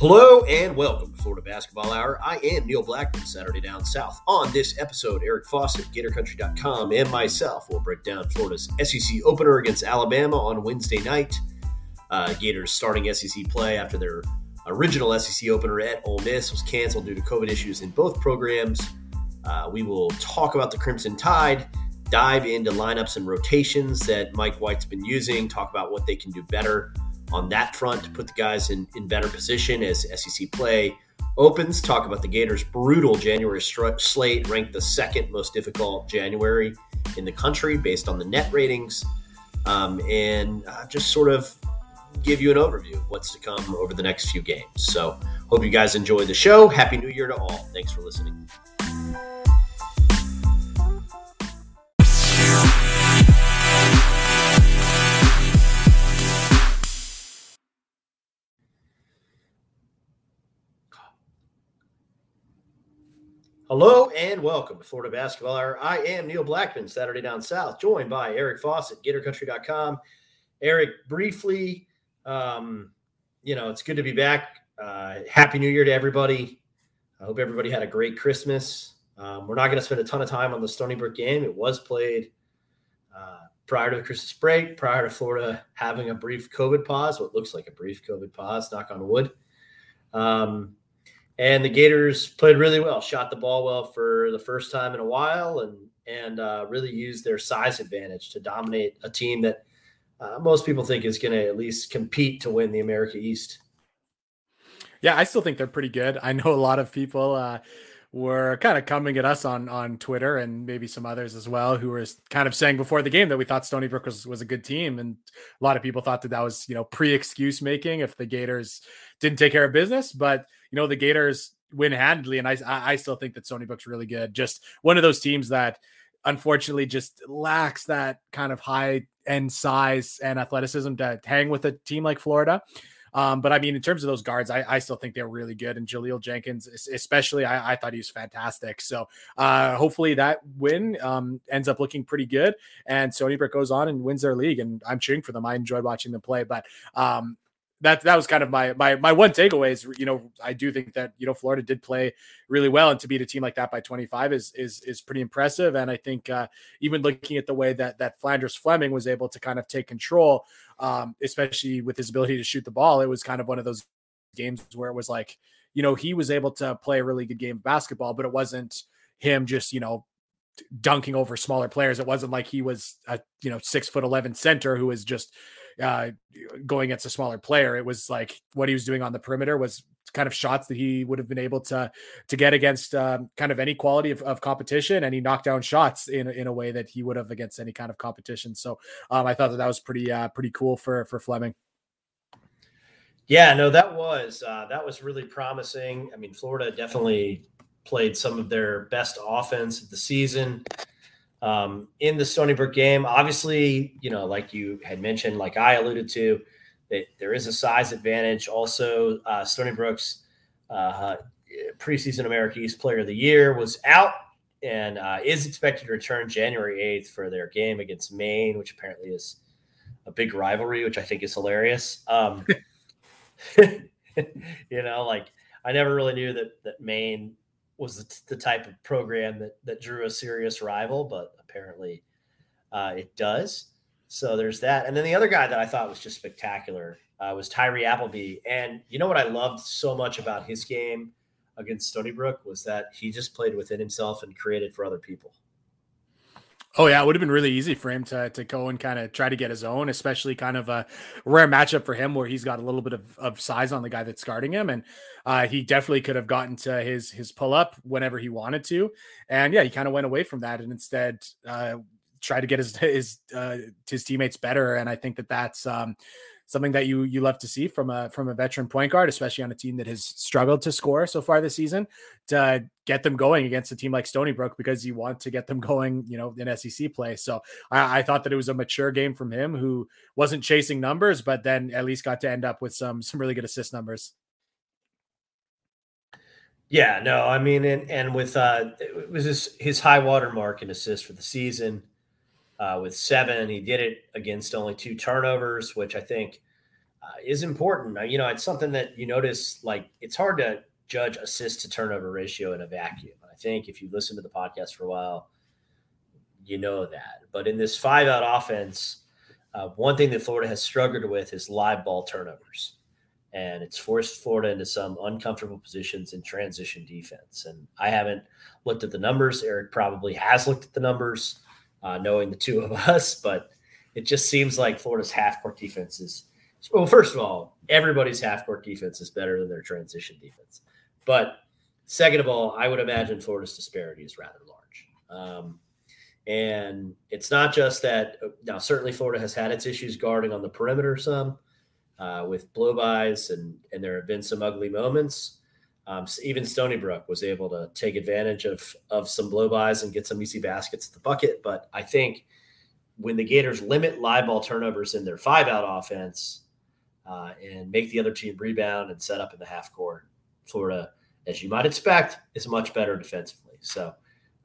Hello and welcome to Florida Basketball Hour. I am Neil Blackman, Saturday Down South. On this episode, Eric Fawcett, GatorCountry.com, and myself will break down Florida's SEC opener against Alabama on Wednesday night. Uh, Gators starting SEC play after their original SEC opener at Ole Miss was canceled due to COVID issues in both programs. Uh, we will talk about the Crimson Tide, dive into lineups and rotations that Mike White's been using, talk about what they can do better on that front to put the guys in, in better position as SEC play opens. Talk about the Gators' brutal January slate, ranked the second most difficult January in the country based on the net ratings, um, and uh, just sort of give you an overview of what's to come over the next few games. So, hope you guys enjoy the show. Happy New Year to all. Thanks for listening. Hello and welcome to Florida Basketball Hour. I am Neil Blackman, Saturday Down South, joined by Eric Fawcett, GatorCountry.com. Eric, briefly, um, you know, it's good to be back. Uh, Happy New Year to everybody. I hope everybody had a great Christmas. Um, we're not going to spend a ton of time on the Stony Brook game. It was played uh, prior to the Christmas break, prior to Florida having a brief COVID pause, what looks like a brief COVID pause, knock on wood. Um, and the Gators played really well, shot the ball well for the first time in a while, and and uh, really used their size advantage to dominate a team that uh, most people think is going to at least compete to win the America East. Yeah, I still think they're pretty good. I know a lot of people uh, were kind of coming at us on on Twitter and maybe some others as well who were kind of saying before the game that we thought Stony Brook was, was a good team. And a lot of people thought that that was you know pre excuse making if the Gators didn't take care of business. But you know the Gators win handily, and I I still think that Stony Brook's really good. Just one of those teams that unfortunately just lacks that kind of high end size and athleticism to hang with a team like Florida um, but I mean, in terms of those guards, I, I still think they're really good. And Jahlil Jenkins, especially, I, I thought he was fantastic. So uh, hopefully that win um, ends up looking pretty good. And Stony Brook goes on and wins their league. And I'm cheering for them. I enjoyed watching them play. But um, that that was kind of my my my one takeaway is you know I do think that you know Florida did play really well and to beat a team like that by 25 is is is pretty impressive. And I think uh, even looking at the way that that Flanders Fleming was able to kind of take control um, especially with his ability to shoot the ball it was kind of one of those games where it was like you know he was able to play a really good game of basketball but it wasn't him just you know dunking over smaller players. It wasn't like he was a you know 6 foot 11 center who was just uh, going against a smaller player. It was like what he was doing on the perimeter was kind of shots that he would have been able to to get against um, kind of any quality of, of, competition, and he knocked down shots in in a way that he would have against any kind of competition. So um, I thought that that was pretty uh, pretty cool for for Fleming. Yeah, no, that was uh, that was really promising. I mean, Florida definitely played some of their best offense of the season um, in the Stony Brook game. Obviously, you know, like you had mentioned, like I alluded to, that there is a size advantage. Also, uh, Stony Brook's uh, preseason America East Player of the Year was out and uh, is expected to return January 8th for their game against Maine, which apparently is a big rivalry, which I think is hilarious. Um, you know, like I never really knew that that Maine was the, the, type of program that that drew a serious rival, but apparently uh, it does. So there's that. And then the other guy that I thought was just spectacular uh, was Tyree Appleby. And you know what I loved so much about his game against Stony Brook was that he just played within himself and created for other people. Oh yeah, it would have been really easy for him to to go and kind of try to get his own, especially kind of a rare matchup for him where he's got a little bit of, of size on the guy that's guarding him, and uh, he definitely could have gotten to his his pull up whenever he wanted to, and yeah, he kind of went away from that and instead uh, tried to get his his uh, his teammates better, and I think that that's um, something that you you love to see from a from a veteran point guard, especially on a team that has struggled to score so far this season, to get them going against a team like Stony Brook because you want to get them going, you know, in SEC play. So I, I thought that it was a mature game from him who wasn't chasing numbers, but then at least got to end up with some some really good assist numbers. Yeah, no, I mean, and and with uh, it was his his high water mark in assists for the season uh, with seven. He did it against only two turnovers, which I think uh, is important. Uh, you know, it's something that you notice. Like it's hard to judge assist to turnover ratio in a vacuum. I think if you listen to the podcast for a while, you know that. But in this five out offense, uh, one thing that Florida has struggled with is live ball turnovers. And it's forced Florida into some uncomfortable positions in transition defense. And I haven't looked at the numbers. Eric probably has looked at the numbers, uh, knowing the two of us, but it just seems like Florida's half court defense is well, first of all, everybody's half court defense is better than their transition defense. But second of all, I would imagine Florida's disparity is rather large. Um, and it's not just that now, certainly Florida has had its issues guarding on the perimeter some uh, with blow bys, and, and there have been some ugly moments. Um, even Stony Brook was able to take advantage of, of some blow bys and get some easy baskets at the bucket. But I think when the Gators limit live ball turnovers in their five out offense uh, and make the other team rebound and set up in the half court, Florida, as you might expect, is much better defensively. So,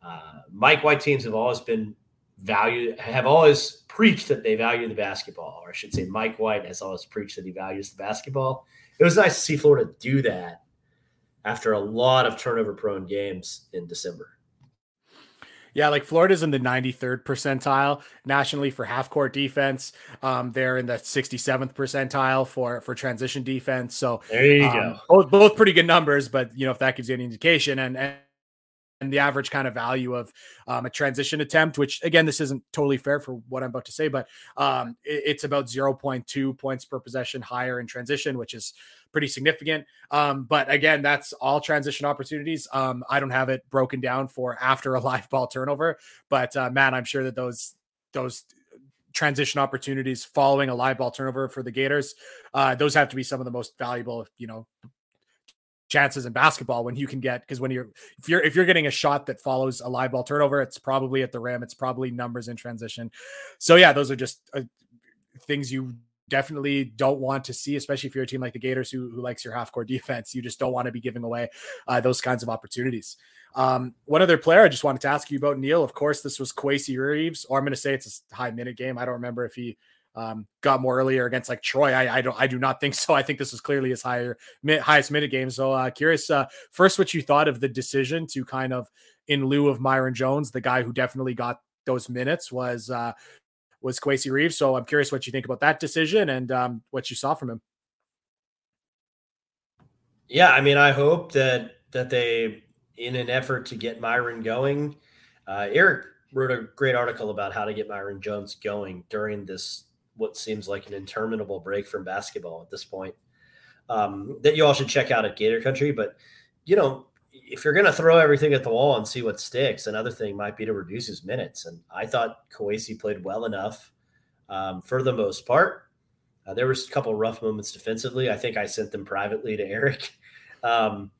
uh, Mike White teams have always been valued, have always preached that they value the basketball, or I should say, Mike White has always preached that he values the basketball. It was nice to see Florida do that after a lot of turnover prone games in December. Yeah, like Florida's in the 93rd percentile nationally for half court defense. Um, they're in the 67th percentile for for transition defense. So there you um, go. Both, both pretty good numbers, but you know if that gives you any indication, and and the average kind of value of um, a transition attempt, which again, this isn't totally fair for what I'm about to say, but um, it, it's about 0.2 points per possession higher in transition, which is pretty significant. Um, but again, that's all transition opportunities. Um, I don't have it broken down for after a live ball turnover, but uh, man, I'm sure that those those transition opportunities following a live ball turnover for the Gators, uh, those have to be some of the most valuable, you know, chances in basketball when you can get because when you're if you're if you're getting a shot that follows a live ball turnover, it's probably at the rim, it's probably numbers in transition. So yeah, those are just uh, things you definitely don't want to see, especially if you're a team like the Gators who, who likes your half court defense. You just don't want to be giving away uh, those kinds of opportunities. Um, one other player I just wanted to ask you about, Neil. Of course, this was Kowacie Reeves, or I'm going to say it's a high minute game. I don't remember if he um, got more earlier against like Troy. I, I don't I do not think so. I think this was clearly his higher highest minute game. So uh, curious uh, first what you thought of the decision to kind of in lieu of Myreon Jones, the guy who definitely got those minutes was uh, was Kowacie Reeves. So I'm curious what you think about that decision and um, what you saw from him. Yeah, I mean, I hope that that they, in an effort to get Myreon going, uh, Eric wrote a great article about how to get Myreon Jones going during this what seems like an interminable break from basketball at this point. Um, that you all should check out at Gator Country. But you know, if you're going to throw everything at the wall and see what sticks, another thing might be to reduce his minutes. And I thought Kowacie played well enough um, for the most part. Uh, there was a couple rough moments defensively. I think I sent them privately to Eric. Um,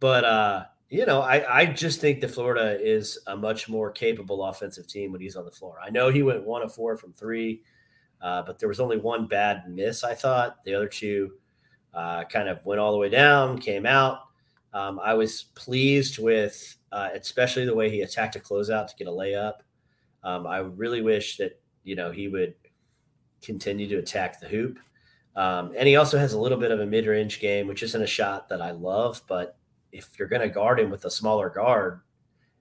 but uh, you know, I, I just think that Florida is a much more capable offensive team when he's on the floor. I know he went one of four from three. Uh, but there was only one bad miss, I thought. The other two uh, kind of went all the way down, came out. Um, I was pleased with, uh, especially the way he attacked a closeout to get a layup. Um, I really wish that you know he would continue to attack the hoop. Um, and he also has a little bit of a mid-range game, which isn't a shot that I love. But if you're going to guard him with a smaller guard,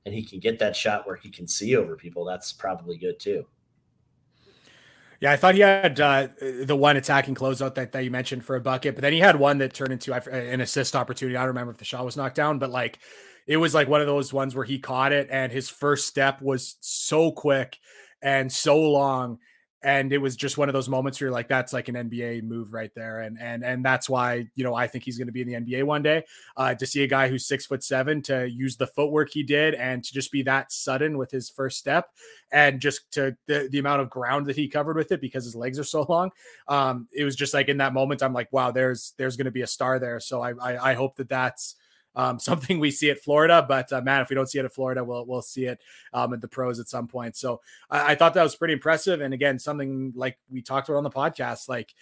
and he can get that shot where he can see over people, that's probably good too. Yeah, I thought he had uh, the one attacking closeout that, that you mentioned for a bucket, but then he had one that turned into an assist opportunity. I don't remember if the shot was knocked down, but like it was like one of those ones where he caught it and his first step was so quick and so long and it was just one of those moments where you're like that's like an nba move right there and and and that's why you know i think he's going to be in the nba one day uh, to see a guy who's six foot seven to use the footwork he did and to just be that sudden with his first step and just to the, the amount of ground that he covered with it because his legs are so long um it was just like in that moment i'm like wow there's there's going to be a star there. So I, I i hope that that's um, something we see at Florida. But uh, man, if we don't see it at Florida, we'll we'll see it um, at the pros at some point. So I, I thought that was pretty impressive. And again, something like we talked about on the podcast, like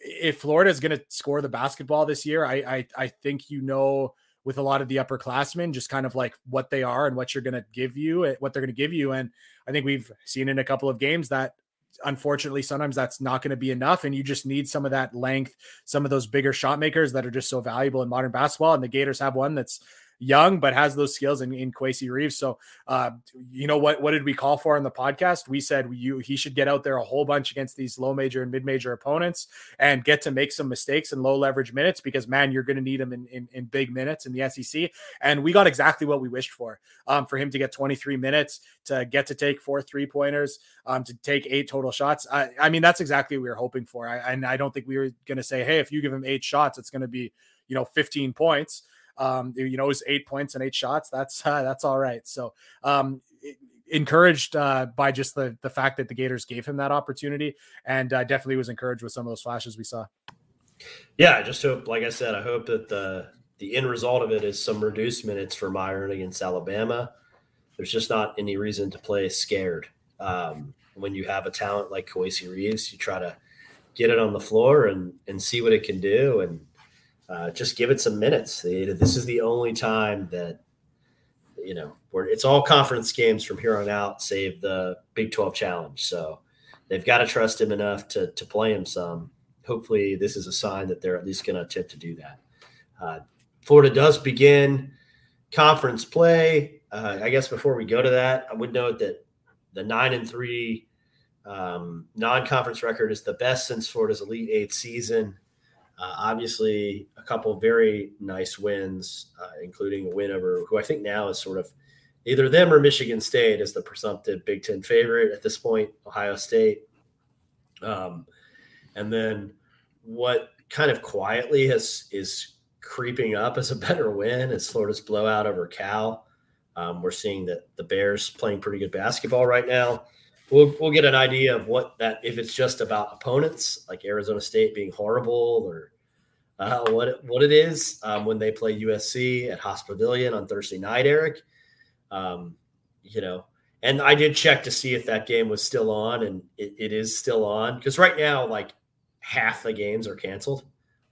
if Florida is going to score the basketball this year, I, I I think you know with a lot of the upperclassmen, just kind of like what they are and what you're going to give you, eh, what they're going to give you. And I think we've seen in a couple of games that unfortunately, sometimes that's not going to be enough. And you just need some of that length, some of those bigger shot makers that are just so valuable in modern basketball. And the Gators have one that's young, but has those skills in, in Kowacie Reeves. So, uh, you know what? What did we call for on the podcast? We said you he should get out there a whole bunch against these low major and mid major opponents and get to make some mistakes in low leverage minutes because man, you're going to need him in, in, in big minutes in the SEC. And we got exactly what we wished for. Um, for him to get 23 minutes to get to take four three pointers, um, to take eight total shots. I, I mean, that's exactly what we were hoping for. I, and I don't think we were going to say, hey, if you give him eight shots, it's going to be you know 15 points um, you know, it was eight points and eight shots. That's uh, that's all right. So um, encouraged uh, by just the the fact that the Gators gave him that opportunity, and uh, definitely was encouraged with some of those flashes we saw. Yeah, I just hope, like I said, I hope that the the end result of it is some reduced minutes for Myreon against Alabama. There's just not any reason to play scared. Um, when you have a talent like Kowacie Reeves, you try to get it on the floor and and see what it can do. And uh, just give it some minutes. This is the only time that you know it's all conference games from here on out, save the Big Twelve Challenge. So they've got to trust him enough to to play him some. Hopefully, this is a sign that they're at least going to attempt to do that. Uh, Florida does begin conference play. Uh, I guess before we go to that, I would note that the nine and three um, non-conference record is the best since Florida's Elite Eight season. Uh, obviously, a couple very nice wins, uh, including a win over who I think now is sort of either them or Michigan State as the presumptive Big Ten favorite at this point, Ohio State. Um, and then what kind of quietly has is creeping up as a better win is Florida's blowout over Cal. Um, we're seeing that the Bears playing pretty good basketball right now. We'll, we'll get an idea of what that if it's just about opponents like Arizona State being horrible or uh, what it, what it is um, when they play USC at Haas Pavilion on Thursday night, Eric. Um, you know, and I did check to see if that game was still on, and it, it is still on because right now, like half the games are canceled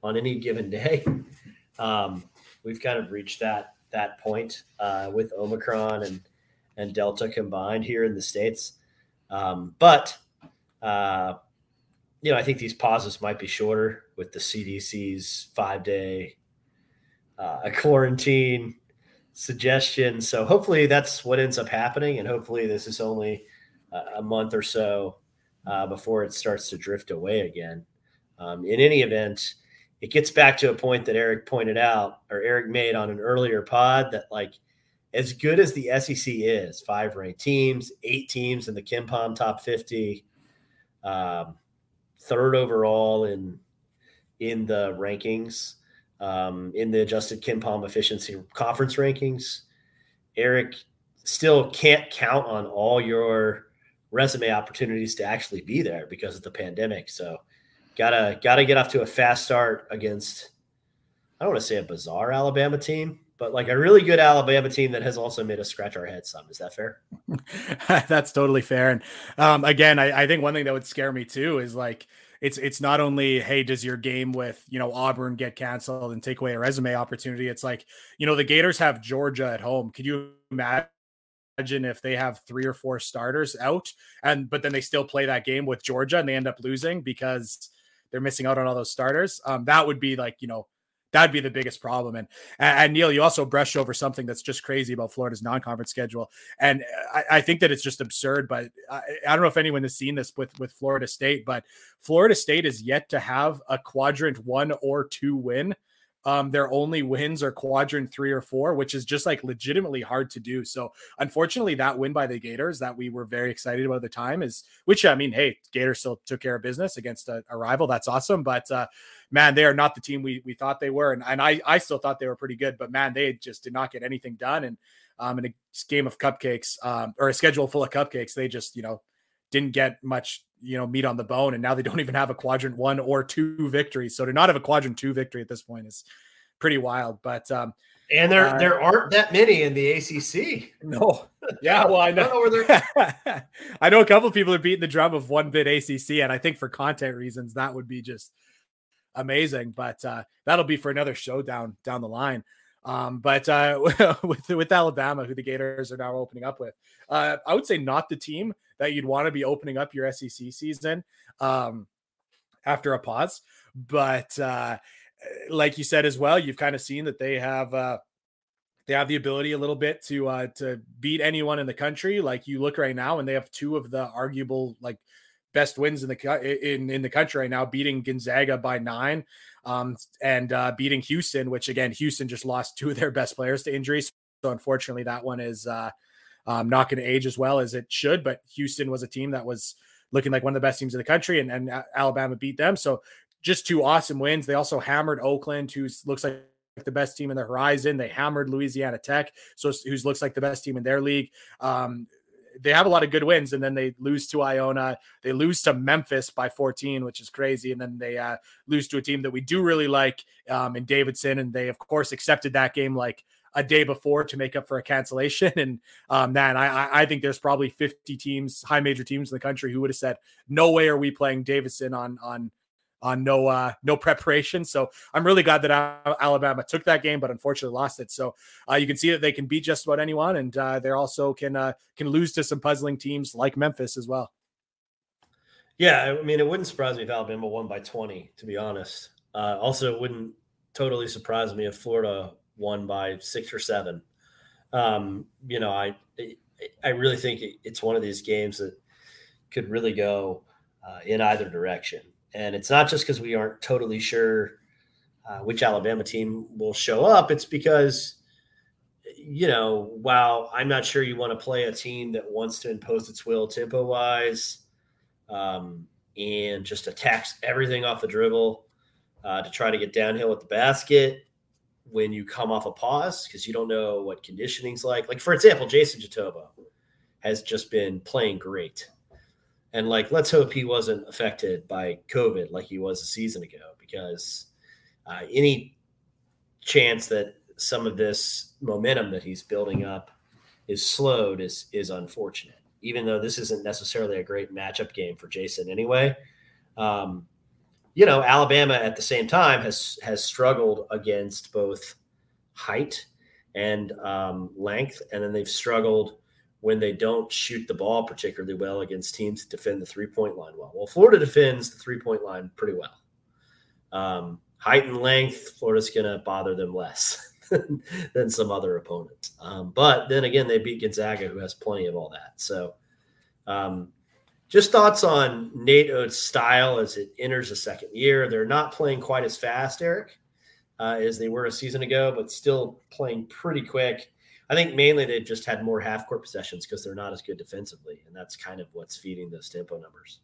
on any given day. Um, we've kind of reached that that point uh, with Omicron and and Delta combined here in the states. Um, but uh, you know, I think these pauses might be shorter with the CDC's five day uh, quarantine suggestion. So hopefully that's what ends up happening, and hopefully this is only a month or so uh, before it starts to drift away again. Um, in any event, it gets back to a point that Eric pointed out or Eric made on an earlier pod that like as good as the SEC is, five ranked teams, eight teams in the KenPom top 50, um, third overall in in the rankings, um, in the adjusted KenPom efficiency conference rankings. Eric still can't count on all your resume opportunities to actually be there because of the pandemic. So gotta gotta get off to a fast start against I don't want to say a bizarre Alabama team, but like a really good Alabama team that has also made us scratch our heads some. Is that fair? That's totally fair. And um, again, I, I, think one thing that would scare me too is like it's it's not only hey, does your game with you know Auburn get canceled and take away a resume opportunity? It's like you know the Gators have Georgia at home. Could you imagine? if they have three or four starters out and but then they still play that game with Georgia and they end up losing because they're missing out on all those starters. Um, that would be like, you know, That'd be the biggest problem. And, and Neil, you also brushed over something that's just crazy about Florida's non-conference schedule, and I, I think that it's just absurd. But I, I, don't know if anyone has seen this with with Florida State, but Florida State is yet to have a quadrant one or two win um, their only wins are quadrant three or four, which is just like legitimately hard to do. So, unfortunately, that win by the Gators that we were very excited about at the time is, which I mean, hey, Gators still took care of business against a, a rival. That's awesome. But uh, man, they are not the team we, we thought they were. And, and I, I still thought they were pretty good, but man, they just did not get anything done. And um, in a game of cupcakes um, or a schedule full of cupcakes, they just, you know, didn't get much you know meat on the bone and now they don't even have a quadrant one or two victory so to not have a quadrant two victory at this point is pretty wild but um and there uh, there aren't that many in the ACC. No. Yeah, well I know. I, I know a couple people are beating the drum of one bit ACC and I think for content reasons that would be just amazing, but uh that'll be for another showdown down the line. Um, but uh, with with Alabama, who the Gators are now opening up with, uh, I would say not the team that you'd want to be opening up your SEC season um, after a pause. But uh, like you said as well, you've kind of seen that they have uh, they have the ability a little bit to uh, to beat anyone in the country. Like you look right now, and they have two of the arguable like best wins in the in in the country right now, beating Gonzaga by nine, um, and uh, beating Houston, which again Houston just lost two of their best players to injuries. So unfortunately, that one is uh, um, not going to age as well as it should. But Houston was a team that was looking like one of the best teams in the country, and, and Alabama beat them. So just two awesome wins. They also hammered Oakland, who looks like the best team in the horizon. They hammered Louisiana Tech, so who looks like the best team in their league. Um, they have a lot of good wins, and then they lose to Iona. They lose to Memphis by 14, which is crazy, and then they uh, lose to a team that we do really like um, in Davidson, and they of course accepted that game like a day before to make up for a cancellation. And um, man, I, I think there's probably 50 teams, high major teams in the country who would have said, "No way are we playing Davidson on on on no uh, no preparation. So I'm really glad that Alabama took that game, but unfortunately lost it. So uh, you can see that they can beat just about anyone, and uh, they also can uh, can lose to some puzzling teams like Memphis as well. Yeah, I mean, it wouldn't surprise me if Alabama won by 20. To be honest, uh, also it wouldn't totally surprise me if Florida won by six or seven. Um, you know, I I really think it's one of these games that could really go uh, in either direction. And it's not just because we aren't totally sure uh, which Alabama team will show up. It's because, you know, while I'm not sure you want to play a team that wants to impose its will tempo wise um, and just attacks everything off the dribble uh, to try to get downhill with the basket when you come off a pause because you don't know what conditioning's like. Like, for example, Jason Jitoboh has just been playing great. And like, let's hope he wasn't affected by COVID like he was a season ago, because uh, any chance that some of this momentum that he's building up is slowed is is unfortunate. Even though this isn't necessarily a great matchup game for Jason anyway. Um, you know, Alabama at the same time has has struggled against both height and um, length, and then they've struggled when they don't shoot the ball particularly well against teams that defend the three point line well. Well, Florida defends the three point line pretty well. Um, height and length, Florida's going to bother them less than, some other opponent. Um, but then again, they beat Gonzaga, who has plenty of all that. So, um, just thoughts on Nate Oats' style as it enters the second year. They're not playing quite as fast, Eric, uh, as they were a season ago, but still playing pretty quick. I think mainly they've just had more half court possessions because they're not as good defensively, and that's kind of what's feeding those tempo numbers.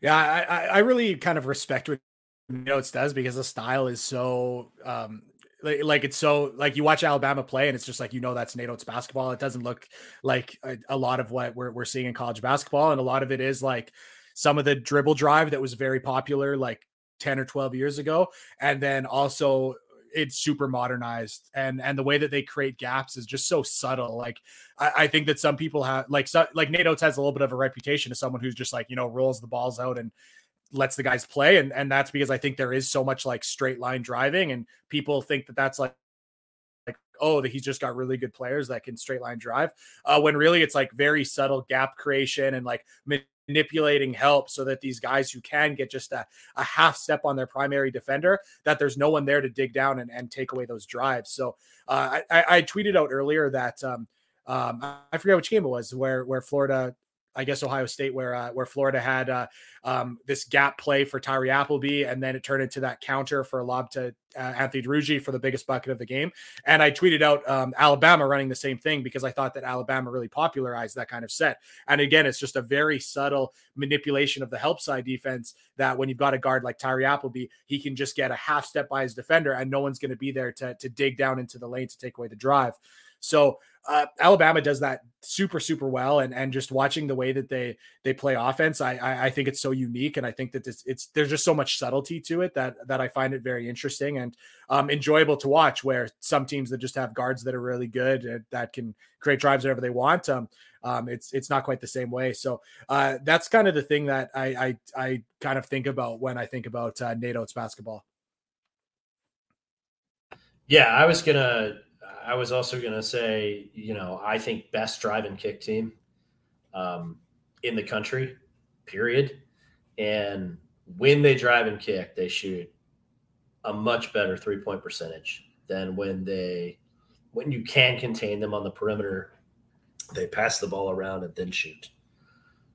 Yeah, I, I really kind of respect what Notes does because the style is so um, like, it's so like you watch Alabama play and it's just like you know that's Nate basketball. It doesn't look like a, a, lot of what we're we're seeing in college basketball, and a lot of it is like some of the dribble drive that was very popular like 10 or 12 years ago and then also it's super modernized and and the way that they create gaps is just so subtle like i, I think that some people have like so, like nate has a little bit of a reputation as someone who's just like you know rolls the balls out and lets the guys play and and that's because i think there is so much like straight line driving and people think that that's like like oh that he's just got really good players that can straight line drive uh, when really it's like very subtle gap creation and like manipulating help so that these guys who can get just a, a half step on their primary defender, that there's no one there to dig down and, and take away those drives. So uh, I, I, tweeted out earlier that um, um, I forget which game it was where where Florida I guess Ohio State, where uh, where Florida had uh, um, this gap play for Tyree Appleby, and then it turned into that counter for a lob to uh, Anthony Duruji for the biggest bucket of the game. And I tweeted out um, Alabama running the same thing because I thought that Alabama really popularized that kind of set. And again, it's just a very subtle manipulation of the help side defense that when you've got a guard like Tyree Appleby, he can just get a half step by his defender, and no one's going to be there to to dig down into the lane to take away the drive. So uh, Alabama does that super super well, and and just watching the way that they they play offense, I I, I think it's so unique, and I think that it's, it's there's just so much subtlety to it that that I find it very interesting and um, enjoyable to watch. Where some teams that just have guards that are really good uh, that can create drives whenever they want, um, um, it's it's not quite the same way. So uh, that's kind of the thing that I I, I kind of think about when I think about uh, Nate Oats basketball. Yeah, I was gonna. I was also gonna say, you know, I think best drive and kick team um, in the country, period. And when they drive and kick, they shoot a much better three point percentage than when they when you can contain them on the perimeter. They pass the ball around and then shoot.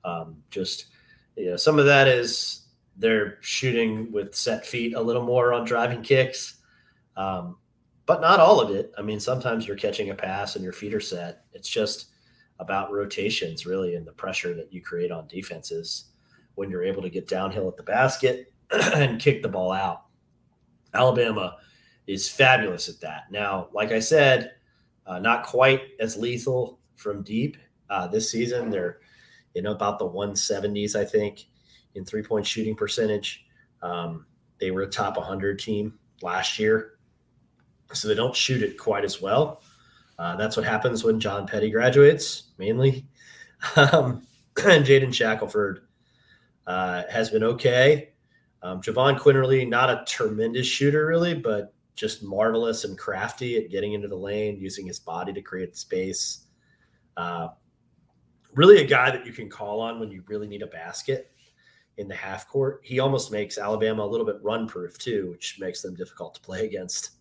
Um, just you know, some of that is they're shooting with set feet a little more on driving kicks, um, but not all of it. I mean, sometimes you're catching a pass and your feet are set. It's just about rotations, really, and the pressure that you create on defenses when you're able to get downhill at the basket and kick the ball out. Alabama is fabulous at that. Now, like I said, uh, not quite as lethal from deep uh, this season. They're you know about the 170s, I think, in three point shooting percentage. Um, they were a top 100 team last year, so they don't shoot it quite as well. Uh, that's what happens when John Petty graduates, mainly. Um, and Jaden Shackelford uh, has been okay. Um, Jahvon Quinerly, not a tremendous shooter, really, but just marvelous and crafty at getting into the lane, using his body to create space. Uh, really, a guy that you can call on when you really need a basket in the half court. He almost makes Alabama a little bit run proof, too, which makes them difficult to play against.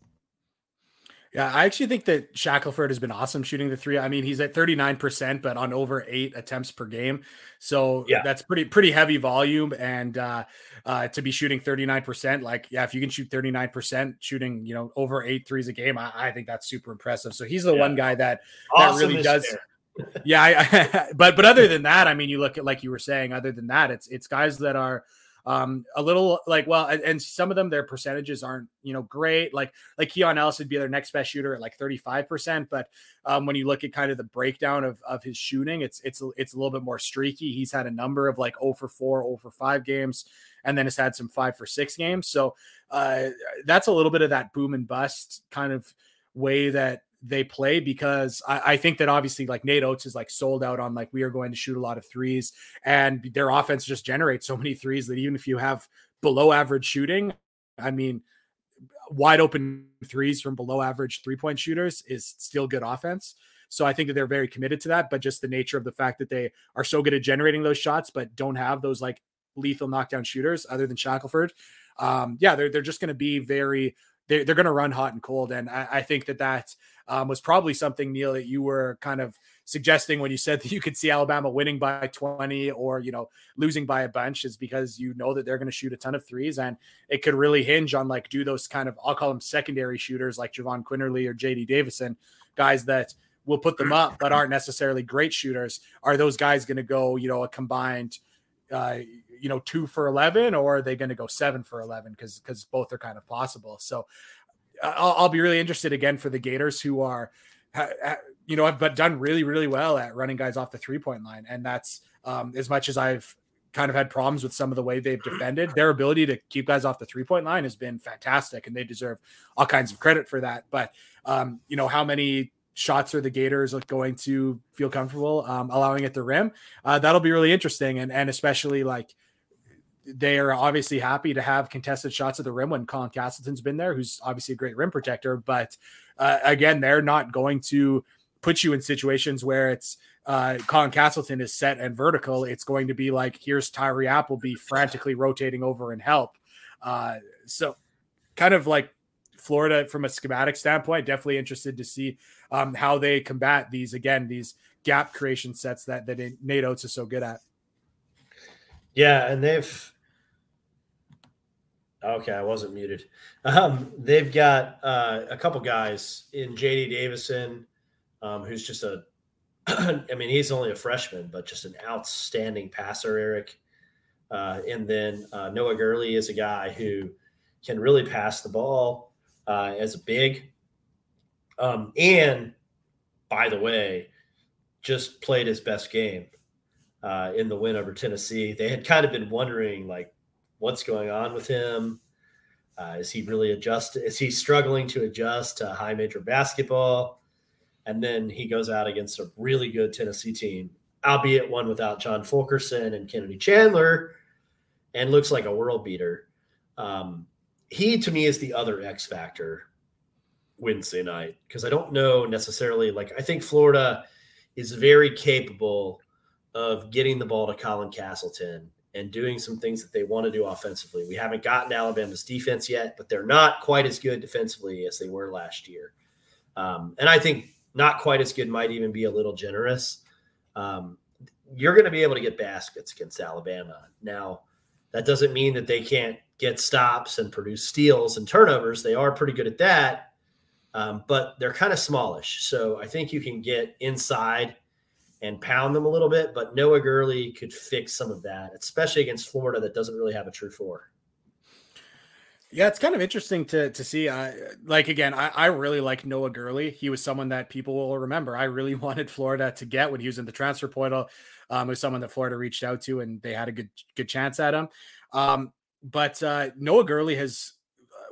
Yeah, I actually think that Shackelford has been awesome shooting the three. I mean, he's at 39%, but on over eight attempts per game. So yeah. that's pretty, pretty heavy volume. And uh, uh, to be shooting 39%, like, yeah, if you can shoot 39% shooting, you know, over eight threes a game, I, I think that's super impressive. So he's the yeah. one guy that, awesome that really does. yeah, I, I, but but other than that, I mean, you look at like you were saying. Other than that, it's it's guys that are um, a little like well, and some of them their percentages aren't you know great. Like like Keon Ellis would be their next best shooter at like thirty five percent, but um, when you look at kind of the breakdown of of his shooting, it's it's it's a little bit more streaky. He's had a number of like 0 for 4, 0 for 5 games, and then has had some 5 for 6 games. So uh, that's a little bit of that boom and bust kind of way that they play because I, I, think that obviously like Nate Oats is like sold out on like we are going to shoot a lot of threes and their offense just generates so many threes that even if you have below average shooting, I mean wide open threes from below average three point shooters is still good offense. So I think that they're very committed to that, but just the nature of the fact that they are so good at generating those shots, but don't have those like lethal knockdown shooters other than Shackelford. Um, yeah, they're they're just going to be very they're, they're going to run hot and cold. And I, I think that that um, was probably something, Neil, that you were kind of suggesting when you said that you could see Alabama winning by 20 or, you know, losing by a bunch is because you know that they're going to shoot a ton of threes. And it could really hinge on like do those kind of, I'll call them secondary shooters like Jahvon Quinerly or JD Davison, guys that will put them up but aren't necessarily great shooters. Are those guys going to go, you know, a combined, uh, you know two for 11 or are they going to go seven for 11 because because both are kind of possible. So I'll, I'll, be really interested again for the gators who are ha, ha, you know have but done really really well at running guys off the three point line. And that's um, as much as i've kind of had problems with some of the way they've defended their ability to keep guys off the three point line has been fantastic and they deserve all kinds of credit for that. But um, you know how many shots are the Gators going to feel comfortable um, allowing at the rim? Uh, that'll be really interesting, and and especially like they are obviously happy to have contested shots at the rim when Colin Castleton's been there, who's obviously a great rim protector. But uh, again, they're not going to put you in situations where it's uh, Colin Castleton is set and vertical. It's going to be like here's Tyree Appleby frantically rotating over and help. Uh, so, kind of like Florida from a schematic standpoint, definitely interested to see um, how they combat these again these gap creation sets that that Nate Oats is so good at. Yeah, and they've Okay, I wasn't muted. Um, they've got uh, a couple guys in JD Davison, um, who's just a, I mean, he's only a freshman, but just an outstanding passer, Eric. Uh, and then uh, Noah Gurley is a guy who can really pass the ball uh, as a big. Um, and by the way, just played his best game uh, in the win over Tennessee. They had kind of been wondering, like, what's going on with him? Uh, is he really adjust? Is he struggling to adjust to high major basketball? And then he goes out against a really good Tennessee team, albeit one without John Fulkerson and Kennedy Chandler, and looks like a world beater. Um, he to me is the other X factor Wednesday night because I don't know necessarily. Like, I think Florida is very capable of getting the ball to Colin Castleton and doing some things that they want to do offensively. We haven't gotten Alabama's defense yet, but they're not quite as good defensively as they were last year. Um, and I think not quite as good might even be a little generous. Um, you're going to be able to get baskets against Alabama. Now, that doesn't mean that they can't get stops and produce steals and turnovers. They are pretty good at that, um, but they're kind of smallish. So I think you can get inside and pound them a little bit. But Noah Gurley could fix some of that, especially against Florida that doesn't really have a true four. Yeah, it's kind of interesting to to see. Uh, like again, I, I really like Noah Gurley. He was someone that people will remember. I really wanted Florida to get when he was in the transfer portal. Um, was someone that Florida reached out to, and they had a good good chance at him. Um, but uh, Noah Gurley has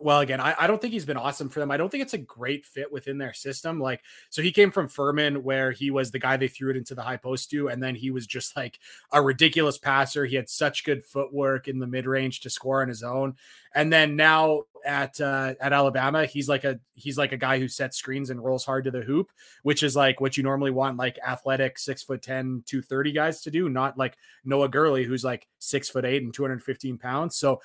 well, again, I, I, don't think he's been awesome for them. I don't think it's a great fit within their system. Like, so he came from Furman, where he was the guy they threw it into the high post to, and then he was just like a ridiculous passer. He had such good footwork in the mid range to score on his own. And then now at uh, at Alabama, he's like a he's like a guy who sets screens and rolls hard to the hoop, which is like what you normally want like athletic six foot 10, 230 guys to do, not like Noah Gurley, who's like six foot eight and 215 pounds. So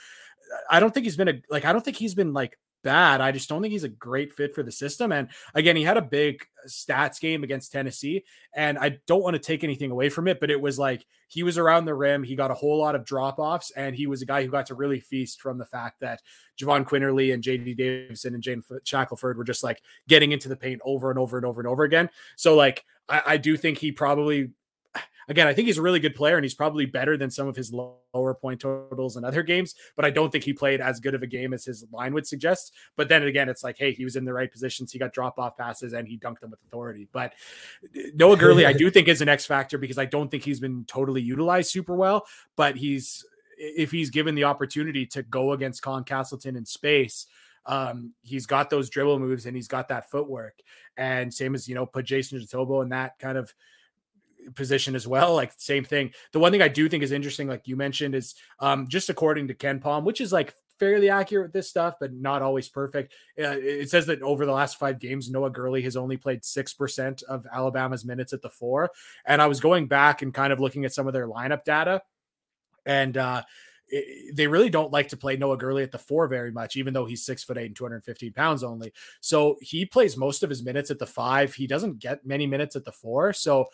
I don't think he's been a like I don't think he's been like bad. I just don't think he's a great fit for the system. And again, he had a big uh, stats game against Tennessee, and I don't want to take anything away from it, but it was like he was around the rim. He got a whole lot of drop offs, and he was a guy who got to really feast from the fact that Jahvon Quinerly and JD Davison and Jaden Shackelford were just like getting into the paint over and over and over and over again. So, like, I, I do think he probably again, I think he's a really good player and he's probably better than some of his lower point totals in other games, but I don't think he played as good of a game as his line would suggest. But then again, it's like, hey, he was in the right positions. He got drop off passes and he dunked them with authority. But uh, Noah Gurley, I do think is an X factor because I don't think he's been totally utilized super well, but he's, if he's given the opportunity to go against Colin Castleton in space, um, he's got those dribble moves and he's got that footwork. And same as, you know, put Jason Jitoboh in that kind of position as well. Like same thing. The one thing I do think is interesting, like you mentioned, is um, just according to KenPom, which is like fairly accurate with this stuff, but not always perfect. Uh, it says that over the last five games, Noah Gurley has only played 6% of Alabama's minutes at the four. And I was going back and kind of looking at some of their lineup data. And uh, it, they really don't like to play Noah Gurley at the four very much, even though he's six foot eight and 215 pounds only. So he plays most of his minutes at the five. He doesn't get many minutes at the four. So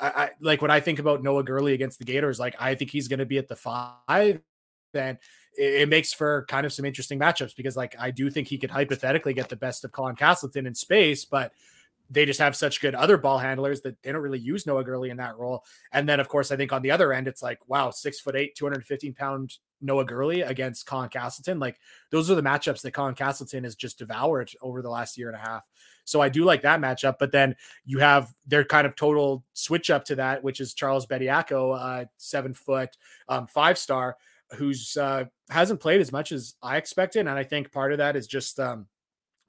I, I, like when I think about Noah Gurley against the Gators, like I think he's going to be at the five. Then it, it, makes for kind of some interesting matchups because, like, I do think he could hypothetically get the best of Colin Castleton in space, but they just have such good other ball handlers that they don't really use Noah Gurley in that role. And then, of course, I think on the other end, it's like, wow, six foot eight, 215 pound Noah Gurley against Colin Castleton. Like, those are the matchups that Colin Castleton has just devoured over the last year and a half. So I do like that matchup. But then you have their kind of total switch up to that, which is Charles Bediako, uh, seven foot, um, five star, who's uh, hasn't played as much as I expected. And I think part of that is just, um,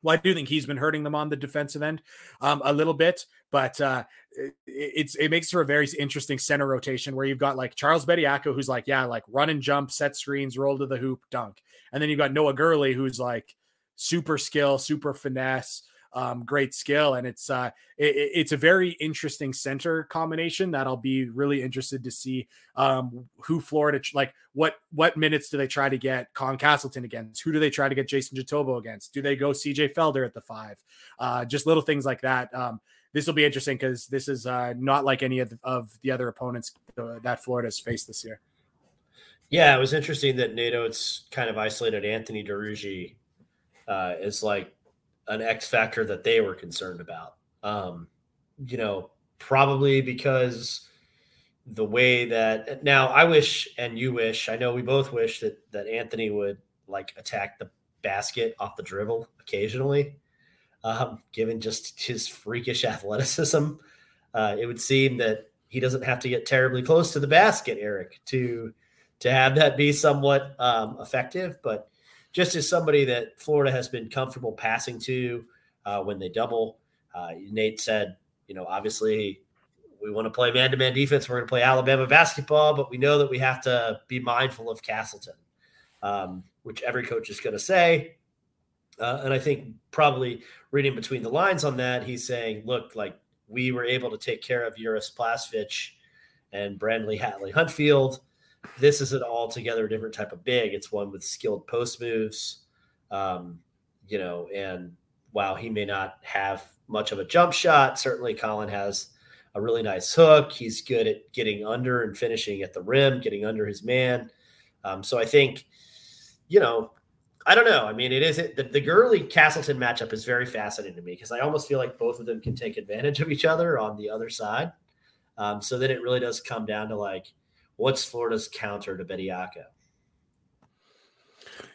well, I do think he's been hurting them on the defensive end um, a little bit, but uh, it, it's it makes for a very interesting center rotation where you've got like Charles Bediako, who's like, yeah, like run and jump, set screens, roll to the hoop, dunk, and then you've got Noah Gurley, who's like super skill, super finesse, um, great skill, and it's uh, it, it's a very interesting center combination that I'll be really interested to see um, who Florida like what what minutes do they try to get Con Castleton against? Who do they try to get Jason Jitoboh against? Do they go CJ Felder at the five? Uh, just little things like that. Um, this will be interesting because this is uh, not like any of the, of the other opponents uh, that Florida has faced this year. Yeah, it was interesting that Nate Oats kind of isolated Anthony Duruji uh, as like an X factor that they were concerned about. Um, you know, probably because the way that now I wish and you wish, I know we both wish that that Anthony would like attack the basket off the dribble occasionally. Um, given just his freakish athleticism, uh, it would seem that he doesn't have to get terribly close to the basket, Eric, to to have that be somewhat um, effective. But just as somebody that Florida has been comfortable passing to uh, when they double. Uh, Nate said, you know, obviously we want to play man to man defense. We're going to play Alabama basketball, but we know that we have to be mindful of Castleton, um, which every coach is going to say. Uh, and I think probably reading between the lines on that, he's saying, look, like we were able to take care of Uros Plavsic and Brandley Hatley Huntfield. This is an altogether different type of big. It's one with skilled post moves, um, you know, and while he may not have much of a jump shot, certainly Colin has a really nice hook. He's good at getting under and finishing at the rim, getting under his man. Um, so I think, you know, I don't know. I mean, it is the, the Gurley Castleton matchup is very fascinating to me because I almost feel like both of them can take advantage of each other on the other side. Um, so then it really does come down to like, what's Florida's counter to Bediako?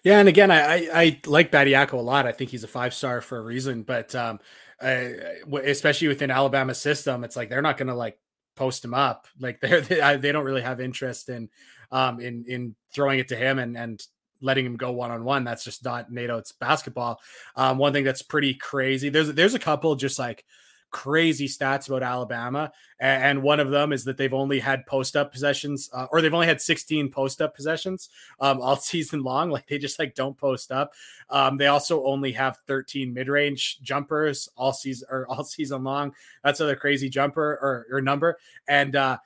Yeah, and again, I, I, I like Bediako a lot. I think he's a five star for a reason, but um, especially within Alabama system, it's like they're not going to like post him up. Like they're they, they don't really have interest in um in in throwing it to him and and letting him go one on one. That's just not Nate Oats. It's basketball. Um, one thing that's pretty crazy. There's there's a couple just like crazy stats about Alabama, and one of them is that they've only had post up possessions, uh, or they've only had 16 post up possessions um, all season long. Like they just like don't post up. Um, they also only have 13 mid range jumpers all season or all season long. That's another crazy jumper or, or number, and uh,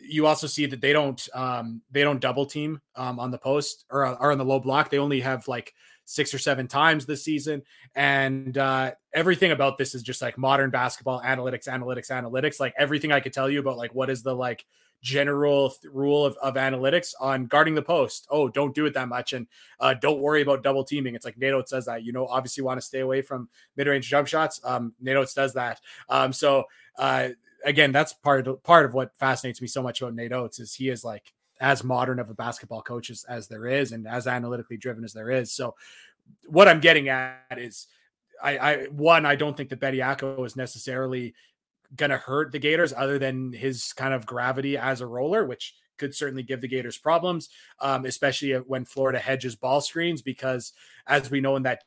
you also see that they don't um, they don't double team um, on the post or, or on the low block. They only have like six or seven times this season. And uh, everything about this is just like modern basketball analytics, analytics, analytics. Like everything I could tell you about like what is the like general th- rule of, of analytics on guarding the post. Oh, don't do it that much. And uh, don't worry about double teaming. It's like Nate Oats says that, you know, obviously want to stay away from mid range jump shots. Um, Nate Oats does that. Um, so, uh, again, that's part of part of what fascinates me so much about Nate Oats is he is like as modern of a basketball coach as, as there is and as analytically driven as there is. So what I'm getting at is I, I one, I don't think that Bediako is necessarily going to hurt the Gators other than his kind of gravity as a roller, which could certainly give the Gators problems, um, especially when Florida hedges ball screens, because as we know in that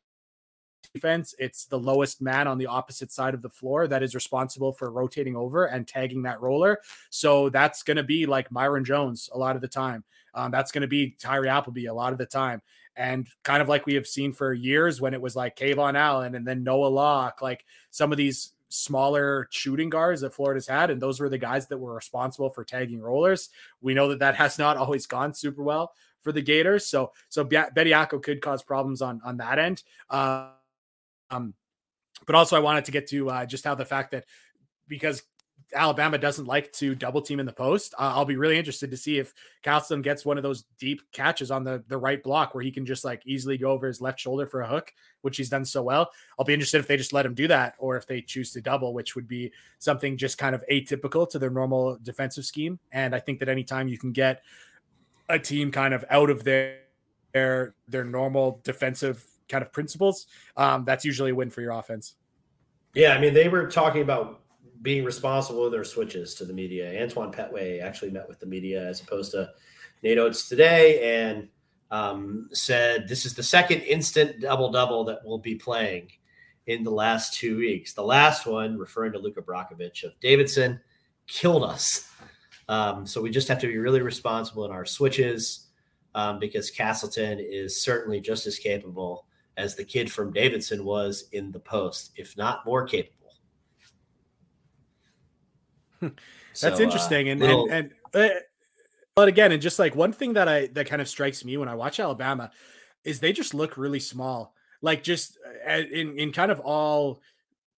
defense, it's the lowest man on the opposite side of the floor that is responsible for rotating over and tagging that roller. So that's going to be like Myreon Jones a lot of the time. Um, that's going to be Tyree Appleby a lot of the time. And kind of like we have seen for years when it was like KeVaughn Allen and then Noah Locke, like some of these smaller shooting guards that Florida's had, and those were the guys that were responsible for tagging rollers. We know that that has not always gone super well for the Gators. So so Bediako could cause problems on on that end. Uh, um, but also, I wanted to get to uh, just how the fact that because Alabama doesn't like to double team in the post. Uh, I'll be really interested to see if Castleton gets one of those deep catches on the, the right block where he can just like easily go over his left shoulder for a hook, which he's done so well. I'll be interested if they just let him do that or if they choose to double, which would be something just kind of atypical to their normal defensive scheme. And I think that anytime you can get a team kind of out of their their, their normal defensive kind of principles, um, that's usually a win for your offense. Yeah, I mean, they were talking about being responsible with their switches to the media. Antoine Pettway actually met with the media as opposed to Nate Oats today and um, said this is the second instant double double that we'll be playing in the last two weeks. The last one, referring to Luka Brajkovic of Davidson, killed us. Um, so we just have to be really responsible in our switches um, because Castleton is certainly just as capable as the kid from Davidson was in the post, if not more capable. That's so, interesting, uh, and, little... and and uh, but again, and just like one thing that I that kind of strikes me when I watch Alabama is they just look really small, like just uh, in in kind of all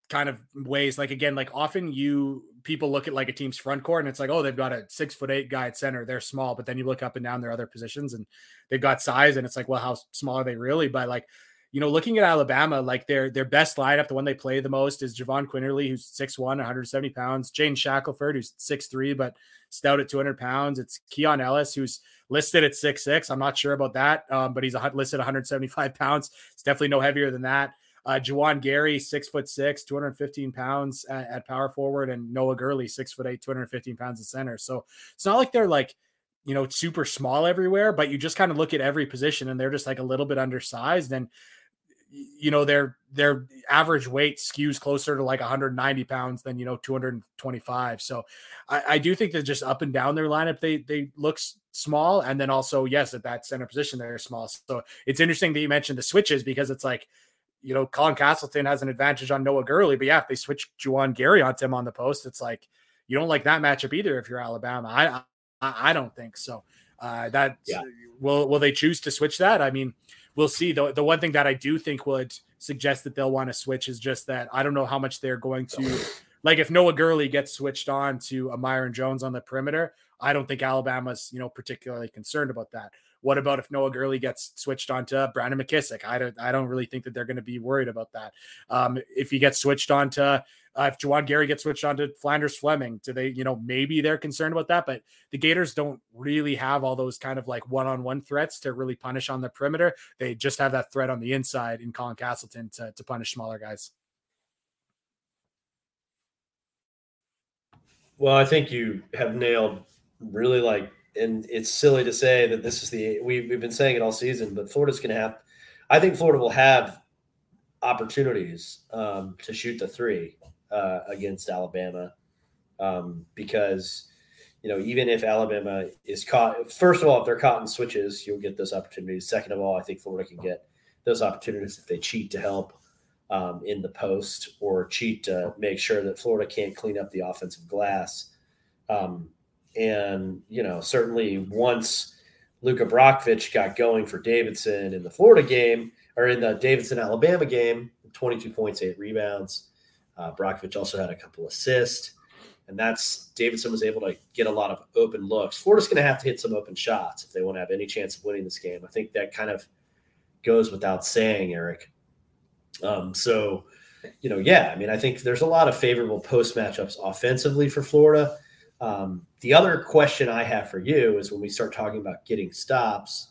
kind of ways. Like again, like often you people look at like a team's front court and it's like, oh, they've got a six foot eight guy at center. They're small, but then you look up and down their other positions and they've got size, and it's like, well, how small are they really? But like you know, looking at Alabama, like their their best lineup, the one they play the most is Jahvon Quinerly, who's 6'1, 170 pounds, Jaden Shackelford, who's 6'3, but stout at 200 pounds. It's Keon Ellis, who's listed at 6'6. I'm not sure about that, um, but he's listed 175 pounds. It's definitely no heavier than that. Uh, Juwan Gary, six foot six, 215 pounds at, at, power forward, and Noah Gurley, six foot eight, 215 pounds at center. So it's not like they're like, you know, super small everywhere, but you just kind of look at every position and they're just like a little bit undersized. And you know their their average weight skews closer to like 190 pounds than you know 225 so I, I, do think that just up and down their lineup they they look small and then also yes at that center position they're small so it's interesting that you mentioned the switches because it's like you know, Colin Castleton has an advantage on Noah Gurley, but yeah, if they switch Juwan Gary onto him on the post, it's like you don't like that matchup either if you're Alabama. I I, I don't think so. Uh, that yeah. will will they choose to switch that? I mean, we'll see. The the one thing that I do think would suggest that they'll want to switch is just that I don't know how much they're going to like if Noah Gurley gets switched on to a Myreon Jones on the perimeter. I don't think Alabama's you know particularly concerned about that. What about if Noah Gurley gets switched on to Brandon McKissic? I don't I don't really think that they're going to be worried about that. Um, if he gets switched on to uh, if Juwan Gary gets switched on to Phlandrous Fleming, do they, you know, maybe they're concerned about that, but the Gators don't really have all those kind of like one on one threats to really punish on the perimeter. They just have that threat on the inside in Colin Castleton to, to punish smaller guys. Well, I think you have nailed really like, and it's silly to say that this is the we, we've been saying it all season, but Florida's going to have. I think Florida will have opportunities um, to shoot the three uh, against Alabama um, because you know even if Alabama is caught, first of all, if they're caught in switches, you'll get those opportunities. Second of all, I think Florida can get those opportunities if they cheat to help um, in the post or cheat to make sure that Florida can't clean up the offensive glass. Um, and you know certainly once Luka Brajkovic got going for Davidson in the Florida game or in the Davidson Alabama game, 22 points, eight rebounds. Uh, Brajkovic also had a couple assists, and that's Davidson was able to get a lot of open looks. Florida's going to have to hit some open shots if they want to have any chance of winning this game. I think that kind of goes without saying, Eric. Um, so, you know, yeah, I mean, I think there's a lot of favorable post matchups offensively for Florida. Um, the other question I have for you is when we start talking about getting stops,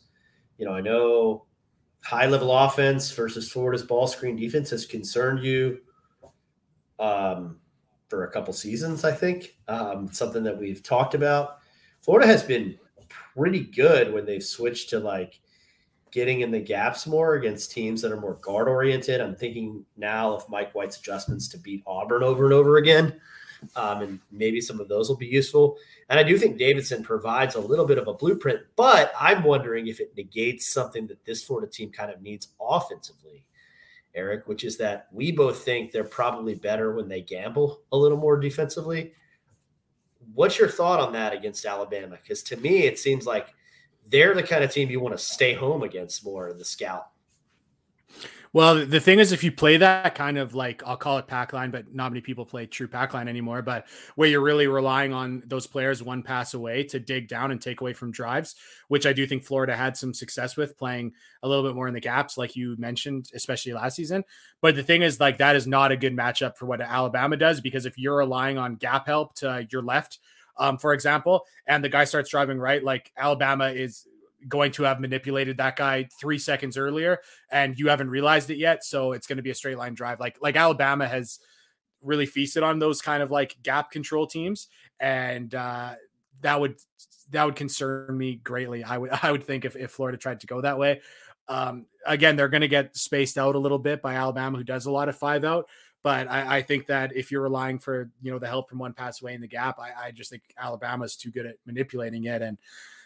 you know, I know high level offense versus Florida's ball screen defense has concerned you um, for a couple seasons, I think. Um, something that we've talked about. Florida has been pretty good when they've switched to like getting in the gaps more against teams that are more guard oriented. I'm thinking now of Mike White's adjustments to beat Auburn over and over again. Um, and maybe some of those will be useful. And I do think Davidson provides a little bit of a blueprint, but I'm wondering if it negates something that this Florida team kind of needs offensively. Eric, which is that we both think they're probably better when they gamble a little more defensively. What's your thought on that against Alabama? Because to me, it seems like they're the kind of team you want to stay home against more in the scout. Well, the thing is, if you play that kind of like I'll call it pack line, but not many people play true pack line anymore. But where you're really relying on those players one pass away to dig down and take away from drives, which I do think Florida had some success with playing a little bit more in the gaps, like you mentioned, especially last season. But the thing is, like that is not a good matchup for what Alabama does because if you're relying on gap help to your left, um, for example, and the guy starts driving right, like Alabama is going to have manipulated that guy three seconds earlier and you haven't realized it yet. So it's going to be a straight line drive. Like like Alabama has really feasted on those kind of like gap control teams. And uh that would that would concern me greatly. I would I would think if, if Florida tried to go that way. Um again, they're gonna get spaced out a little bit by Alabama, who does a lot of five out. But I, I, think that if you're relying for you know the help from one pass away in the gap, I, I just think Alabama's too good at manipulating it. And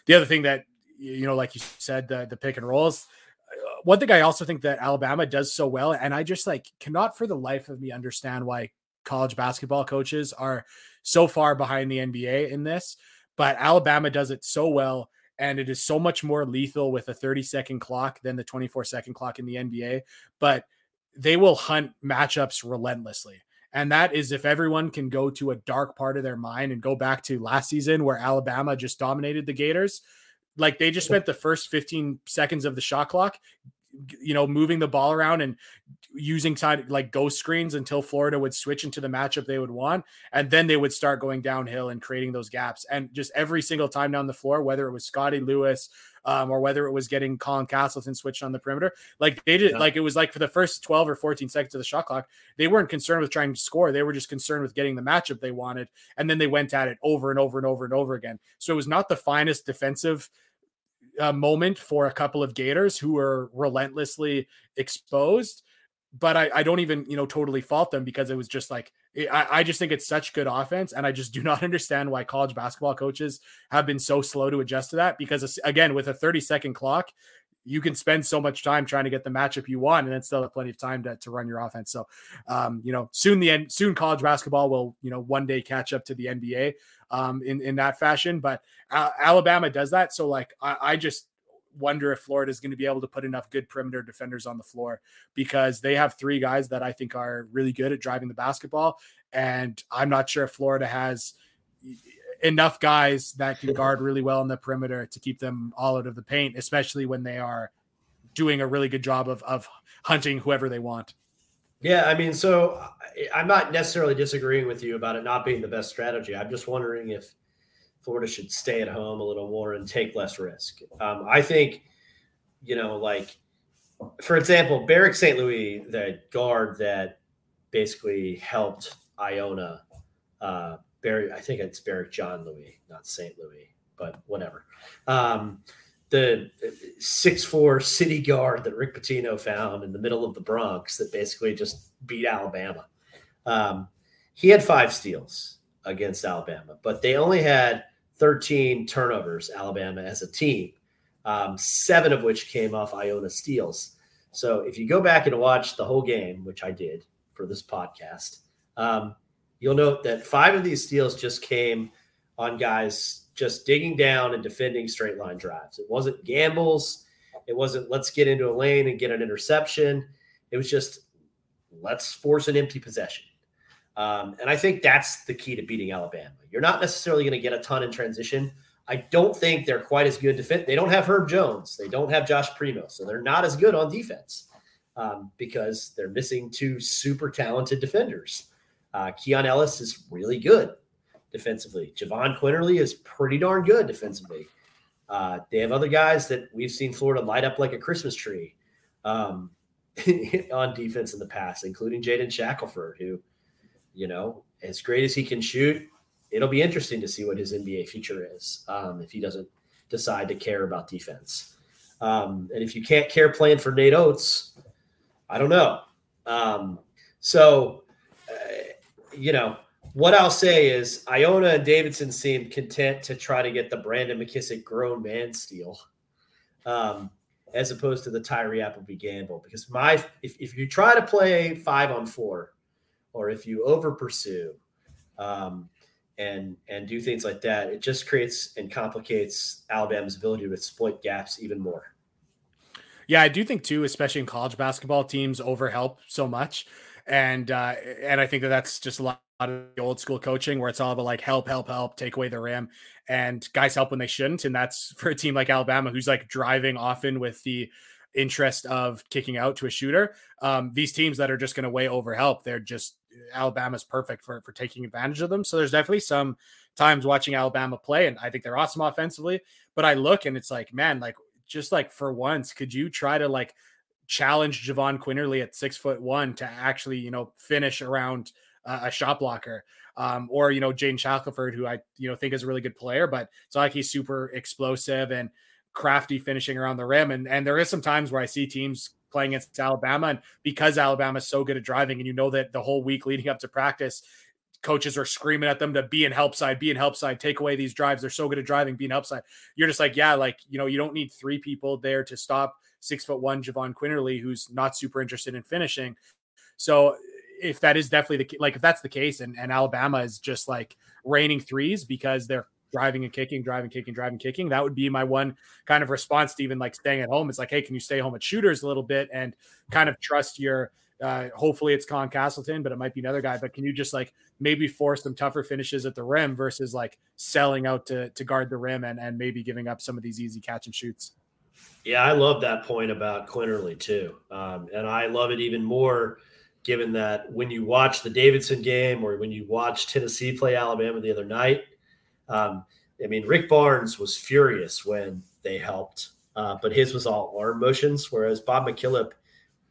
the other thing that you know, like you said, the the pick and rolls. Uh, one thing I also think that Alabama does so well, and I just like cannot for the life of me understand why college basketball coaches are so far behind the NBA in this, but Alabama does it so well. And it is so much more lethal with a 30 second clock than the 24 second clock in the NBA. But they will hunt matchups relentlessly. And that is if everyone can go to a dark part of their mind and go back to last season where Alabama just dominated the Gators. Like they just spent the first 15 seconds of the shot clock, you know, moving the ball around and using time like ghost screens until Florida would switch into the matchup they would want. And then they would start going downhill and creating those gaps. And just every single time down the floor, whether it was Scotty Lewis um, or whether it was getting Colin Castleton switched on the perimeter, like they did, yeah. like it was like for the first 12 or 14 seconds of the shot clock, they weren't concerned with trying to score. They were just concerned with getting the matchup they wanted. And then they went at it over and over and over and over again. So it was not the finest defensive uh, moment for a couple of Gators who were relentlessly exposed. But I, I don't even, you know, totally fault them because it was just like, I, I just think it's such good offense. And I just do not understand why college basketball coaches have been so slow to adjust to that. Because, again, with a 30 second clock, you can spend so much time trying to get the matchup you want and then still have plenty of time to, to run your offense. So, um, you know, soon the end, soon college basketball will, you know, one day catch up to the NBA um, in, in that fashion. But uh, Alabama does that. So, like, I, I just, wonder if Florida is going to be able to put enough good perimeter defenders on the floor because they have three guys that I think are really good at driving the basketball. And I'm not sure if Florida has enough guys that can guard really well in the perimeter to keep them all out of the paint, especially when they are doing a really good job of, of hunting whoever they want. Yeah, I mean, so I'm not necessarily disagreeing with you about it not being the best strategy. I'm just wondering if Florida should stay at home a little more and take less risk. Um, I think, you know, like for example, Barrick St. Louis, the guard that basically helped Iona uh, Barry, I think it's Berrick JeanLouis, not St. Louis, but whatever. Um, the six four city guard that Rick Pitino found in the middle of the Bronx that basically just beat Alabama. Um, he had five steals against Alabama, but they only had 13 turnovers, Alabama as a team, um, seven of which came off Iona steals. So if you go back and watch the whole game, which I did for this podcast, um, You'll note that five of these steals just came on guys just digging down and defending straight line drives. It wasn't gambles. It wasn't let's get into a lane and get an interception. It was just let's force an empty possession. Um, and I think that's the key to beating Alabama. You're not necessarily going to get a ton in transition. I don't think they're quite as good defense. They don't have Herb Jones. They don't have Josh Primo. So they're not as good on defense um, because they're missing two super talented defenders. Uh, Keon Ellis is really good defensively. Jahvon Quinerly is pretty darn good defensively. Uh, they have other guys that we've seen Florida light up like a Christmas tree um, on defense in the past, including Jaden Shackelford, who, you know, as great as he can shoot, it'll be interesting to see what his NBA future is um, if he doesn't decide to care about defense. Um, and if you can't care playing for Nate Oats, I don't know. Um, so you know, what I'll say is Iona and Davidson seemed content to try to get the Brandon McKissic grown man steal, um, as opposed to the Tyree Appleby gamble. Because my if, if you try to play five on four, or if you over pursue, um, and and do things like that, it just creates and complicates Alabama's ability to exploit gaps even more. Yeah, I do think too, especially in college basketball, teams overhelp so much and uh, and I think that that's just a lot of the old school coaching where it's all about like help, help, help, take away the rim, and guys help when they shouldn't, and that's for a team like Alabama who's like driving often with the interest of kicking out to a shooter. Um, these teams that are just going to way over help, they're just Alabama's perfect for for taking advantage of them. So there's definitely some times watching Alabama play, and I think they're awesome offensively. But I look and it's like, man, like just like for once, could you try to like challenge Jahvon Quinerly at six foot one to actually, you know, finish around uh, a shot blocker. Um, or, you know, Jaden Shackelford, who I, you know, think is a really good player, but it's like he's super explosive and crafty finishing around the rim. And, and there is some times where I see teams playing against Alabama. And because Alabama is so good at driving, and you know that the whole week leading up to practice, coaches are screaming at them to be in help side, be in help side, take away these drives. They're so good at driving, be in help side. You're just like, yeah, like, you know, you don't need three people there to stop six foot one Jahvon Quinerly, who's not super interested in finishing. So if that is definitely the like if that's the case and, and Alabama is just like raining threes because they're driving and kicking, driving, kicking, driving, kicking, that would be my one kind of response to even like staying at home. It's like, hey, can you stay home at shooters a little bit and kind of trust your uh, hopefully it's Con Castleton, but it might be another guy. But can you just like maybe force some tougher finishes at the rim versus like selling out to to guard the rim and and maybe giving up some of these easy catch and shoots? Yeah, I love that point about Quinerly too, um, and I love it even more given that when you watch the Davidson game or when you watch Tennessee play Alabama the other night, um, I mean Rick Barnes was furious when they helped, uh, but his was all arm motions, whereas Bob McKillop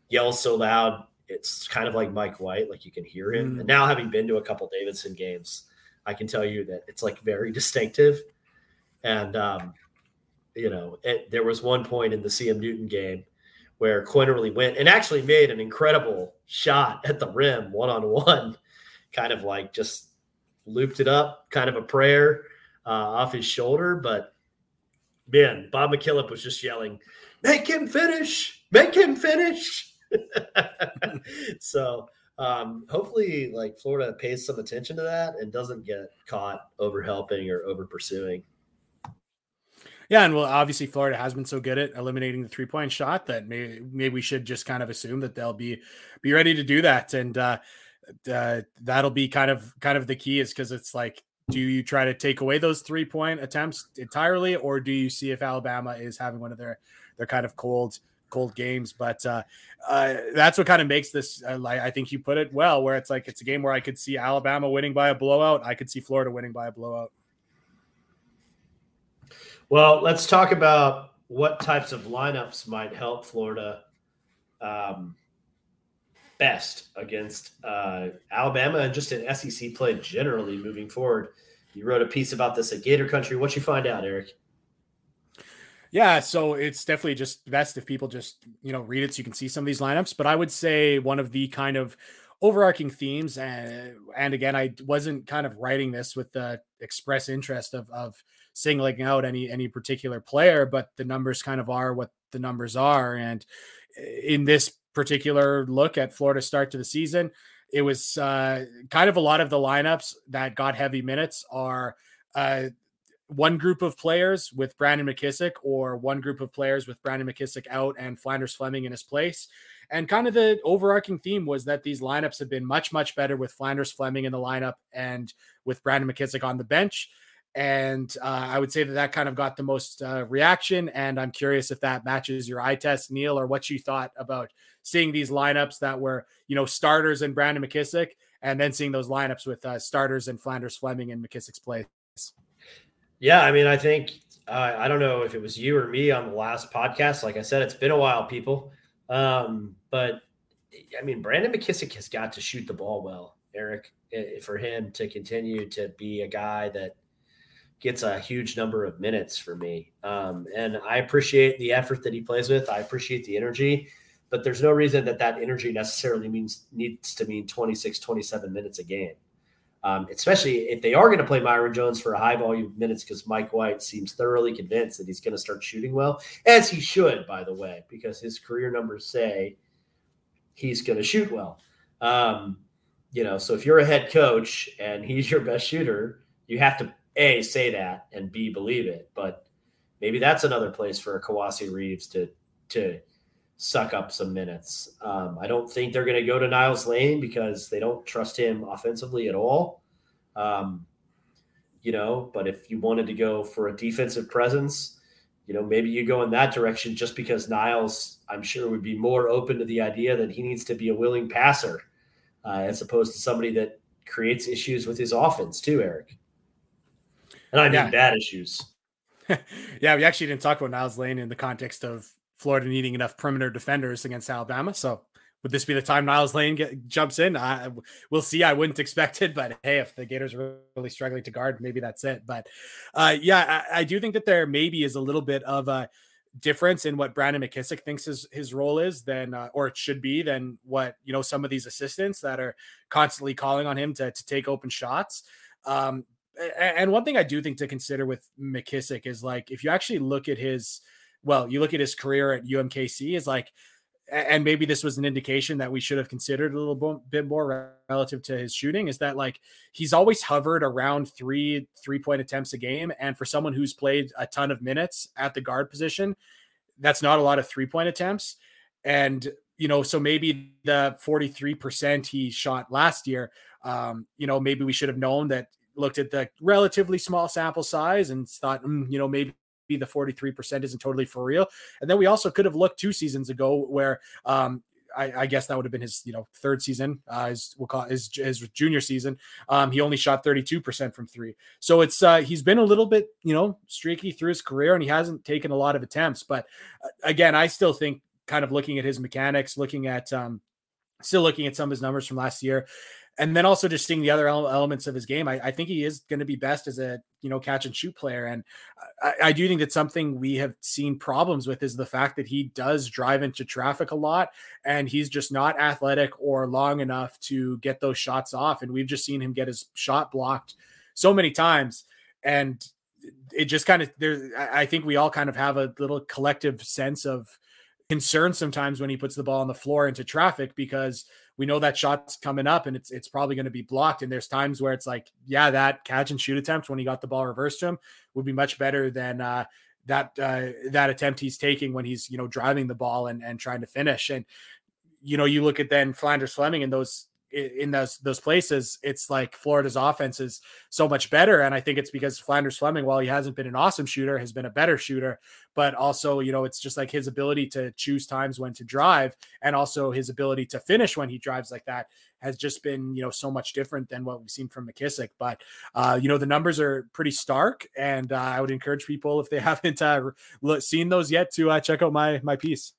yells so loud it's kind of like Mike White, like you can hear him. Mm. And now having been to a couple Davidson games, I can tell you that it's like very distinctive. And um, you know, it, there was one point in the CM Newton game where Quinerly went and actually made an incredible shot at the rim, one on one, kind of like just looped it up, kind of a prayer uh, off his shoulder. But Man, Bob McKillop was just yelling, "Make him finish! Make him finish!" so um, hopefully, like Florida pays some attention to that and doesn't get caught over helping or over pursuing. Yeah, and well, obviously Florida has been so good at eliminating the three point shot that maybe maybe we should just kind of assume that they'll be be ready to do that, and uh, uh, that'll be kind of kind of the key is because it's like, do you try to take away those three point attempts entirely, or do you see if Alabama is having one of their their kind of cold cold games? But uh, uh, that's what kind of makes this. Uh, like I think you put it well, where it's like it's a game where I could see Alabama winning by a blowout, I could see Florida winning by a blowout. Well, let's talk about what types of lineups might help Florida um, best against uh, Alabama and just in SEC play generally moving forward. You wrote a piece about this at Gator Country. What you find out, Eric? Yeah, so it's definitely just best if people just you know read it so you can see some of these lineups. But I would say one of the kind of overarching themes, and and again, I wasn't kind of writing this with the express interest of of singling out any any particular player, but the numbers kind of are what the numbers are. And in this particular look at Florida start to the season, it was uh, kind of a lot of the lineups that got heavy minutes are uh, one group of players with Brandon McKissic or one group of players with Brandon McKissic out and Phlandrous Fleming in his place. And kind of the overarching theme was that these lineups have been much, much better with Phlandrous Fleming in the lineup and with Brandon McKissic on the bench and uh, I would say that that kind of got the most uh, reaction. And I'm curious if that matches your eye test, Neil, or what you thought about seeing these lineups that were, you know, starters and Brandon McKissic, and then seeing those lineups with uh, starters and Phlandrous Fleming in McKissic's place. Yeah, I mean, I think uh, I don't know if it was you or me on the last podcast. Like I said, it's been a while, people. Um, but I mean, Brandon McKissic has got to shoot the ball well, Eric, for him to continue to be a guy that gets a huge number of minutes for me. Um, and I appreciate the effort that he plays with. I appreciate the energy, but there's no reason that that energy necessarily means needs to mean 26, 27 minutes a game. Um, especially if they are going to play Myreon Jones for a high volume minutes, because Mike White seems thoroughly convinced that he's going to start shooting well, as he should, by the way, because his career numbers say he's going to shoot well. Um, you know, so if you're a head coach and he's your best shooter, you have to a say that and b believe it. But maybe that's another place for a Kowacie Reeves to to suck up some minutes. Um, I don't think they're going to go to Niels Lane because they don't trust him offensively at all. Um, you know, but if you wanted to go for a defensive presence, you know, maybe you go in that direction just because Niels, I'm sure, would be more open to the idea that he needs to be a willing passer uh, as opposed to somebody that creates issues with his offense, too, Eric. And I mean yeah. bad issues. yeah, we actually didn't talk about Niels Lane in the context of Florida needing enough perimeter defenders against Alabama. So would this be the time Niels Lane get, jumps in? I, we'll see. I wouldn't expect it, but hey, if the Gators are really struggling to guard, maybe that's it. But uh, yeah, I, I, do think that there maybe is a little bit of a difference in what Brandon McKissic thinks his, his role is than, uh, or it should be than what, you know, some of these assistants that are constantly calling on him to, to take open shots. Um, and one thing I do think to consider with McKissic is like if you actually look at his well, you look at his career at UMKC is like and maybe this was an indication that we should have considered a little bit more relative to his shooting is that like he's always hovered around three three point attempts a game and for someone who's played a ton of minutes at the guard position that's not a lot of three point attempts. And you know so maybe the 43% he shot last year um you know maybe we should have known that looked at the relatively small sample size and thought, mm, you know, maybe the 43% isn't totally for real. And then we also could have looked two seasons ago where um, I, I, guess that would have been his, you know, third season, uh, his, we'll call it his, his junior season. Um, he only shot 32% from three. So it's, uh, he's been a little bit, you know, streaky through his career and he hasn't taken a lot of attempts. But uh, again, I still think kind of looking at his mechanics, looking at, um, still looking at some of his numbers from last year and then also just seeing the other elements of his game, I, I think he is going to be best as a you know catch and shoot player. And I, I, do think that something we have seen problems with is the fact that he does drive into traffic a lot, and he's just not athletic or long enough to get those shots off. And we've just seen him get his shot blocked so many times. And it just kind of there. I think we all kind of have a little collective sense of concern sometimes when he puts the ball on the floor into traffic because we know that shot's coming up and it's it's probably going to be blocked. And there's times where it's like, yeah, that catch and shoot attempt when he got the ball reversed to him would be much better than uh, that uh, that attempt he's taking when he's you know driving the ball and and trying to finish. And you know, you look at then Phlandrous Fleming and those in those those places, it's like Florida's offense is so much better, and I think it's because Phlandrous Fleming, while he hasn't been an awesome shooter, has been a better shooter. But also, you know, it's just like his ability to choose times when to drive, and also his ability to finish when he drives like that has just been you know so much different than what we've seen from McKissic. But uh, you know, the numbers are pretty stark, and uh, I would encourage people if they haven't uh, seen those yet to uh, check out my my piece.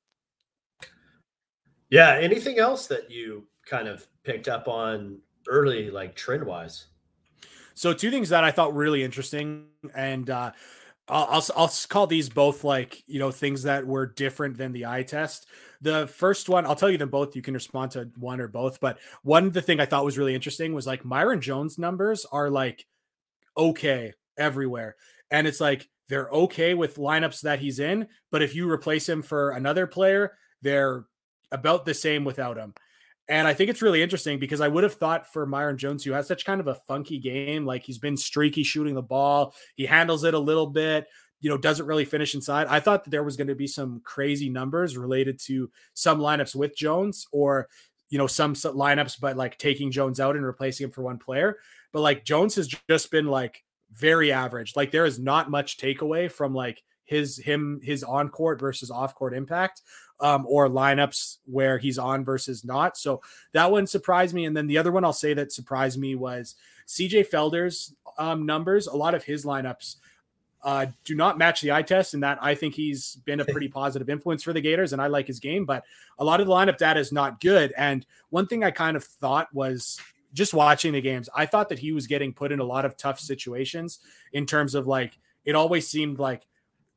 Yeah. Anything else that you kind of picked up on early, like trend wise? So two things that I thought really interesting, and uh, I'll, I'll, I'll call these both like you know things that were different than the eye test. The first one, I'll tell you them both. You can respond to one or both. But one of the thing I thought was really interesting was like Myreon Jones numbers are like okay everywhere, and it's like they're okay with lineups that he's in. But if you replace him for another player, they're about the same without him. And I think it's really interesting because I would have thought for Myreon Jones, who has such kind of a funky game, like he's been streaky shooting the ball, he handles it a little bit, you know, doesn't really finish inside. I thought that there was going to be some crazy numbers related to some lineups with Jones or, you know, some lineups, but like taking Jones out and replacing him for one player. But like Jones has just been like very average. Like there is not much takeaway from like his him his on court versus off court impact um, or lineups where he's on versus not. So that one surprised me. And then the other one I'll say that surprised me was CJ Felder's um, numbers. A lot of his lineups uh, do not match the eye test, and that I think he's been a pretty positive influence for the Gators, and I like his game. But a lot of the lineup data is not good. And one thing I kind of thought was just watching the games, I thought that he was getting put in a lot of tough situations in terms of like it always seemed like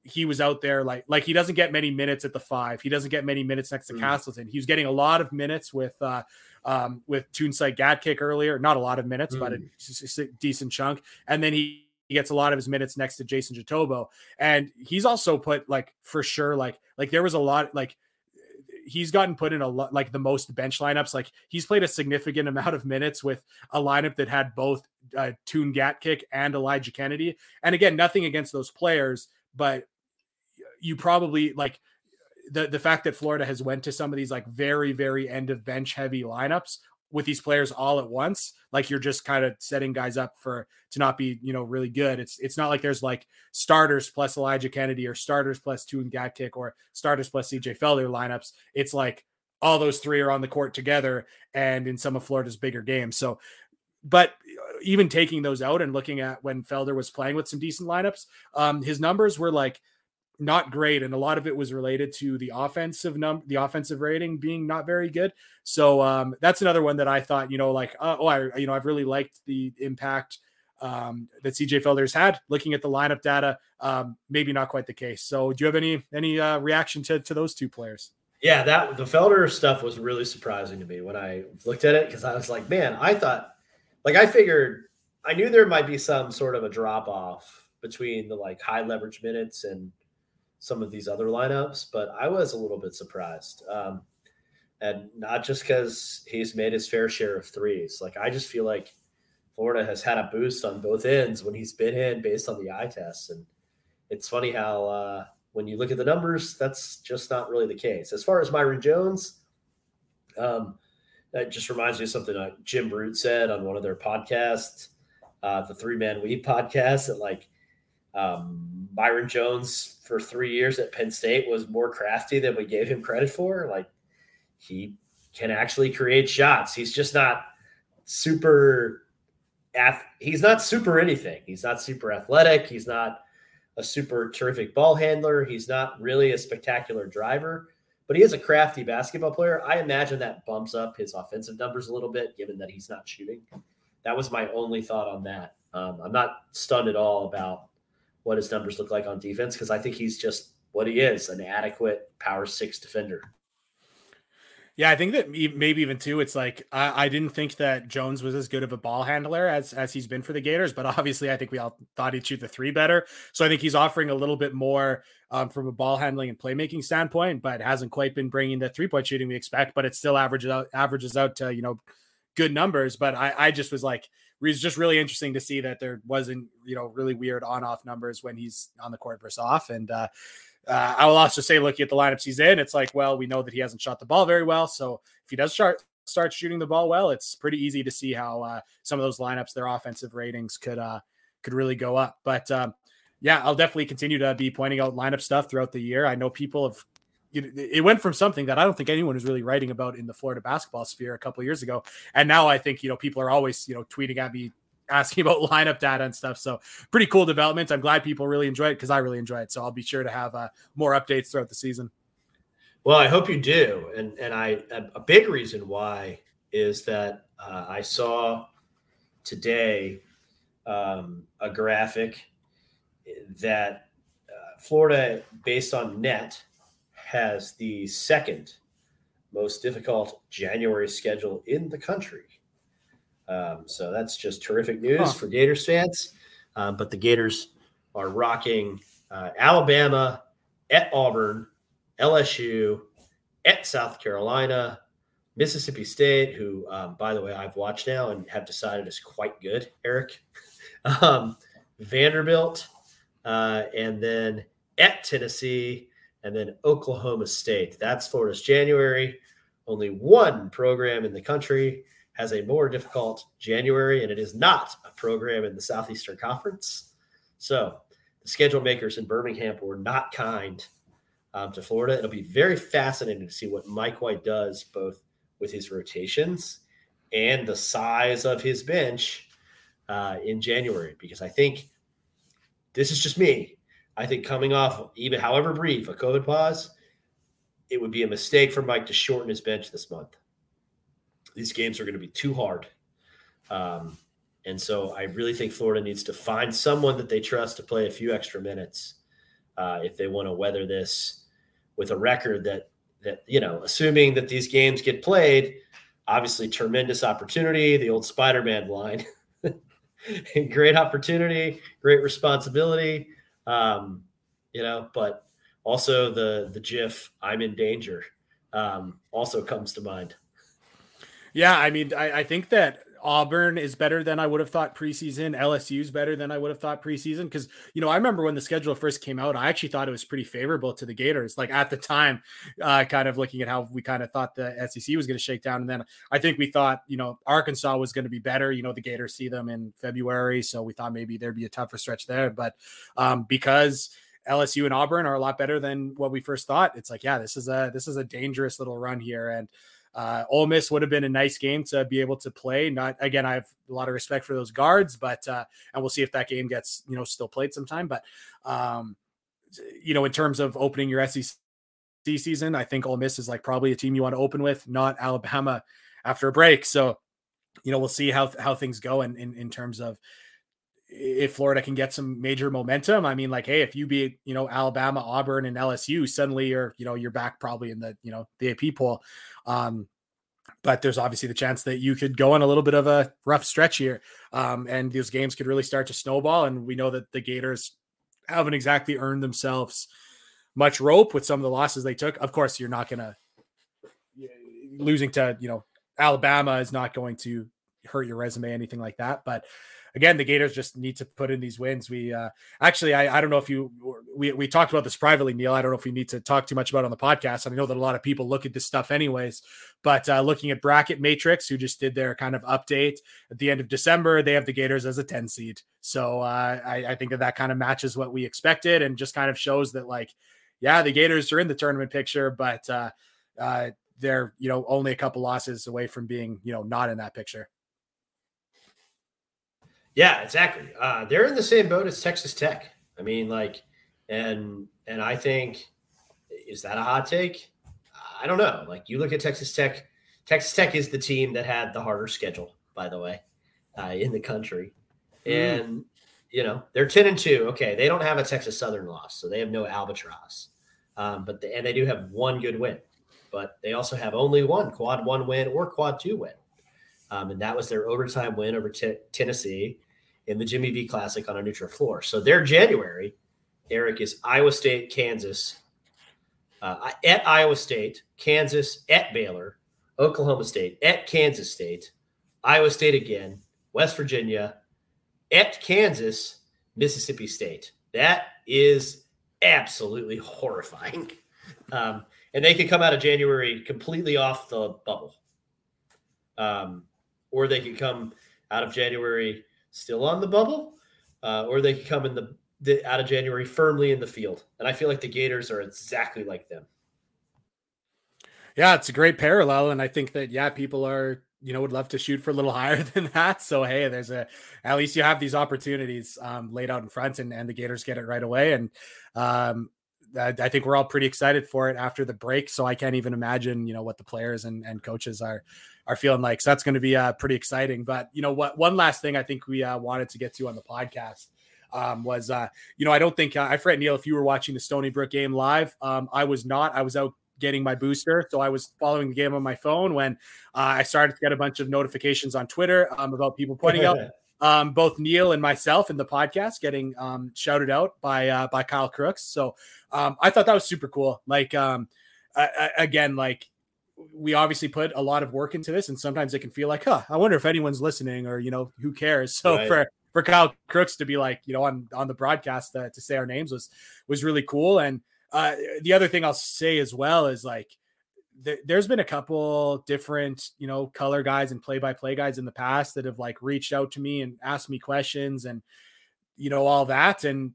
he was out there like like he doesn't get many minutes at the five. He doesn't get many minutes next to mm. Castleton. He was getting a lot of minutes with uh um with Tuongthach Gatkek earlier. Not a lot of minutes, mm. but a, a, decent chunk. And then he, he gets a lot of his minutes next to Jason Jitoboh. And he's also put like for sure, like like there was a lot like he's gotten put in a lot like the most bench lineups. Like he's played a significant amount of minutes with a lineup that had both uh, Toon Gatkek and Elijah Kennedy. And again, nothing against those players, but you probably like the the fact that Florida has went to some of these like very very end of bench heavy lineups with these players all at once like you're just kind of setting guys up for to not be you know really good. It's it's not like there's like starters plus Elijah Kennedy or starters plus two and Gatkek or starters plus CJ Felder lineups. It's like all those three are on the court together and in some of Florida's bigger games. So but even taking those out and looking at when Felder was playing with some decent lineups um his numbers were like not great, and a lot of it was related to the offensive num the offensive rating being not very good. So um, that's another one that I thought, you know, like uh, oh, I you know I've really liked the impact um, that CJ Felder's had. Looking at the lineup data, um, maybe not quite the case. So do you have any any uh, reaction to to those two players? Yeah, that the Felder stuff was really surprising to me when I looked at it because I was like, man, I thought, like, I figured, I knew there might be some sort of a drop off between the like high leverage minutes and some of these other lineups, but I was a little bit surprised. Um, and not just because he's made his fair share of threes. Like I just feel like Florida has had a boost on both ends when he's been in based on the eye tests. And it's funny how uh, when you look at the numbers, that's just not really the case. As far as Myreon Jones, um, that just reminds me of something like Jim Root said on one of their podcasts, uh, the Three Man Weave podcast, that like um, Myreon Jones for three years at Penn State was more crafty than we gave him credit for. Like he can actually create shots. He's just not super. He's not super anything. He's not super athletic. He's not a super terrific ball handler. He's not really a spectacular driver, but he is a crafty basketball player. I imagine that bumps up his offensive numbers a little bit, given that he's not shooting. That was my only thought on that. Um, I'm not stunned at all about what his numbers look like on defense because I think he's just what he is an adequate power six defender. Yeah, I think that maybe even too. It's like I, I, didn't think that Jones was as good of a ball handler as as he's been for the Gators, but obviously I think we all thought he'd shoot the three better. So I think he's offering a little bit more um, from a ball handling and playmaking standpoint, but hasn't quite been bringing the three point shooting we expect. But it still averages out averages out to you know good numbers. But I I just was like it was just really interesting to see that there wasn't you know really weird on off numbers when he's on the court versus off and. uh uh, I will also say, looking at the lineups he's in, it's like, well, we know that he hasn't shot the ball very well. So if he does start start shooting the ball well, it's pretty easy to see how uh, some of those lineups, their offensive ratings could uh, could really go up. But um, yeah, I'll definitely continue to be pointing out lineup stuff throughout the year. I know people have. It went from something that I don't think anyone was really writing about in the Florida basketball sphere a couple years ago, and now I think you know people are always you know tweeting at me asking about lineup data and stuff. So pretty cool development. I'm glad people really enjoy it because I really enjoy it. So I'll be sure to have uh, more updates throughout the season. Well, I hope you do, and and I a big reason why is that uh, I saw today um, a graphic that uh, Florida, based on net, has the second most difficult January schedule in the country. Um, so that's just terrific news huh. for Gators fans. Um, but the Gators are rocking uh, Alabama at Auburn, LSU at South Carolina, Mississippi State, who, um, by the way, I've watched now and have decided is quite good, Eric, um, Vanderbilt, uh, and then at Tennessee, and then Oklahoma State. That's Florida's January. Only one program in the country has a more difficult January, and it is not a program in the Southeastern Conference. So the schedule makers in Birmingham were not kind um, to Florida. It'll be very fascinating to see what Mike White does, both with his rotations and the size of his bench uh, in January, because I think this is just me. I think coming off even however brief a COVID pause, it would be a mistake for Mike to shorten his bench this month these games are going to be too hard. Um, and so I really think Florida needs to find someone that they trust to play a few extra minutes uh, if they want to weather this with a record that that you know, assuming that these games get played, obviously tremendous opportunity. The old Spider-Man line, great opportunity, great responsibility. Um, you know, but also the the GIF "I'm in danger" um, also comes to mind. Yeah, I mean, I, I think that Auburn is better than I would have thought preseason. LSU is better than I would have thought preseason because you know I remember when the schedule first came out, I actually thought it was pretty favorable to the Gators. Like at the time, uh, kind of looking at how we kind of thought the SEC was going to shake down, and then I think we thought you know Arkansas was going to be better. You know the Gators see them in February, so we thought maybe there'd be a tougher stretch there, but um, because LSU and Auburn are a lot better than what we first thought. It's like, yeah, this is a this is a dangerous little run here, and uh, Ole Miss would have been a nice game to be able to play. Not again, I have a lot of respect for those guards, but uh, and we'll see if that game gets you know still played sometime. But um, you know, in terms of opening your SEC season, I think Ole Miss is like probably a team you want to open with, not Alabama after a break. So you know, we'll see how how things go in in, in terms of if Florida can get some major momentum, I mean, like, hey, if you beat, you know, Alabama, Auburn, and LSU, suddenly you're, you know, you're back probably in the, you know, the AP poll. Um, but there's obviously the chance that you could go on a little bit of a rough stretch here. Um, and these games could really start to snowball. And we know that the Gators haven't exactly earned themselves much rope with some of the losses they took. Of course, you're not going to losing to, you know, Alabama is not going to hurt your resume, anything like that. But again, the Gators just need to put in these wins. We uh, actually, I, I don't know if you we we talked about this privately, Neil. I don't know if we need to talk too much about on the podcast. I know that a lot of people look at this stuff anyways. But uh, looking at Bracket Matrix, who just did their kind of update at the end of December, they have the Gators as a 10 seed. So uh, I, I think that that kind of matches what we expected and just kind of shows that like, yeah, the Gators are in the tournament picture, but uh, uh, they're you know only a couple losses away from being you know not in that picture. Yeah, exactly. Uh, they're in the same boat as Texas Tech. I mean, like, and and I think is that a hot take? I don't know. Like, you look at Texas Tech. Texas Tech is the team that had the harder schedule, by the way, uh, in the country, mm. and you know they're ten and two. Okay, they don't have a Texas Southern loss, so they have no albatross, um, but the, and they do have one good win. but they also have only one quad one win or quad two win. Um, and that was their overtime win over t- Tennessee in the Jimmy V Classic on a neutral floor. So their January, Eric, is Iowa State, Kansas, uh, at Iowa State, Kansas, at Baylor, Oklahoma State, at Kansas State, Iowa State again, West Virginia, at Kansas, Mississippi State. That is absolutely horrifying. Um, and they could come out of January completely off the bubble. Um, or they could come out of January still on the bubble, uh, or they could come in the, the out of January firmly in the field. And I feel like the Gators are exactly like them. Yeah, it's a great parallel, and I think that yeah, people are you know would love to shoot for a little higher than that. So hey, there's a at least you have these opportunities um, laid out in front, and and the Gators get it right away. And um, I, I, think we're all pretty excited for it after the break. So I can't even imagine you know what the players and and coaches are are feeling like. So that's going to be uh, pretty exciting. But you know what? One last thing I think we uh, wanted to get to on the podcast. Um, was uh, you know I don't think uh, I forget Neil if you were watching the Stony Brook game live. Um, I was not. I was out getting my booster. So I was following the game on my phone when uh, I started to get a bunch of notifications on Twitter um, about people pointing out um, both Neil and myself in the podcast getting um, shouted out by uh, by Kyle Crooks. So um, I thought that was super cool. Like um, I, I, again, like we obviously put a lot of work into this, and sometimes it can feel like, huh, I wonder if anyone's listening, or you know, who cares? So right. for for Kyle Crooks to be like, you know, on on the broadcast uh, to say our names was was really cool. And uh, the other thing I'll say as well is like th- there's been a couple different you know color guys and play by play guys in the past that have like reached out to me and asked me questions and you know all that and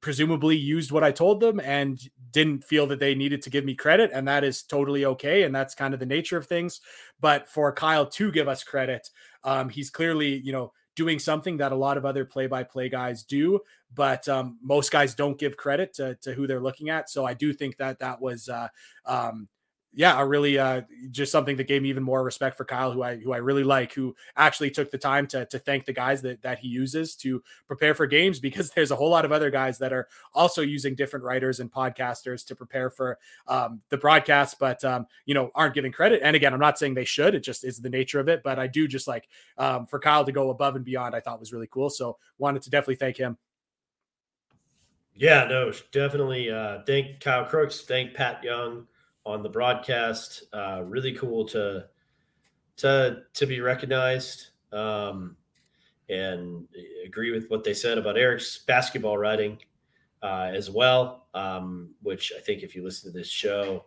presumably used what I told them and didn't feel that they needed to give me credit. And that is totally okay. And that's kind of the nature of things. But for Kyle to give us credit, um, he's clearly, you know, doing something that a lot of other play-by-play guys do, but um, most guys don't give credit to, to, who they're looking at. So I do think that that was uh, um, yeah, really uh, just something that gave me even more respect for Kyle, who I who I really like, who actually took the time to to thank the guys that that he uses to prepare for games because there's a whole lot of other guys that are also using different writers and podcasters to prepare for um, the broadcast, but um, you know aren't giving credit. And again, I'm not saying they should; it just is the nature of it. But I do just like um, for Kyle to go above and beyond. I thought was really cool. So wanted to definitely thank him. Yeah, no, definitely. Uh, thank Kyle Crooks. Thank Pat Young on the broadcast. Uh, really cool to to to be recognized. Um, and agree with what they said about Eric's basketball writing uh, as well, um, which I think if you listen to this show,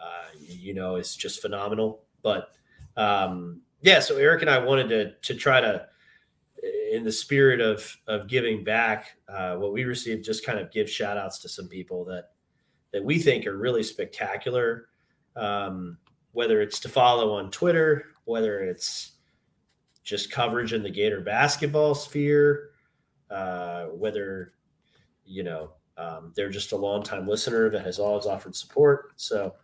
uh, you know is just phenomenal. But um, yeah, so Eric and I wanted to to try to, in the spirit of of giving back uh, what we received, just kind of give shout outs to some people that that we think are really spectacular. Um, whether it's to follow on Twitter, whether it's just coverage in the Gator basketball sphere, uh, whether you know um, they're just a longtime listener that has always offered support. So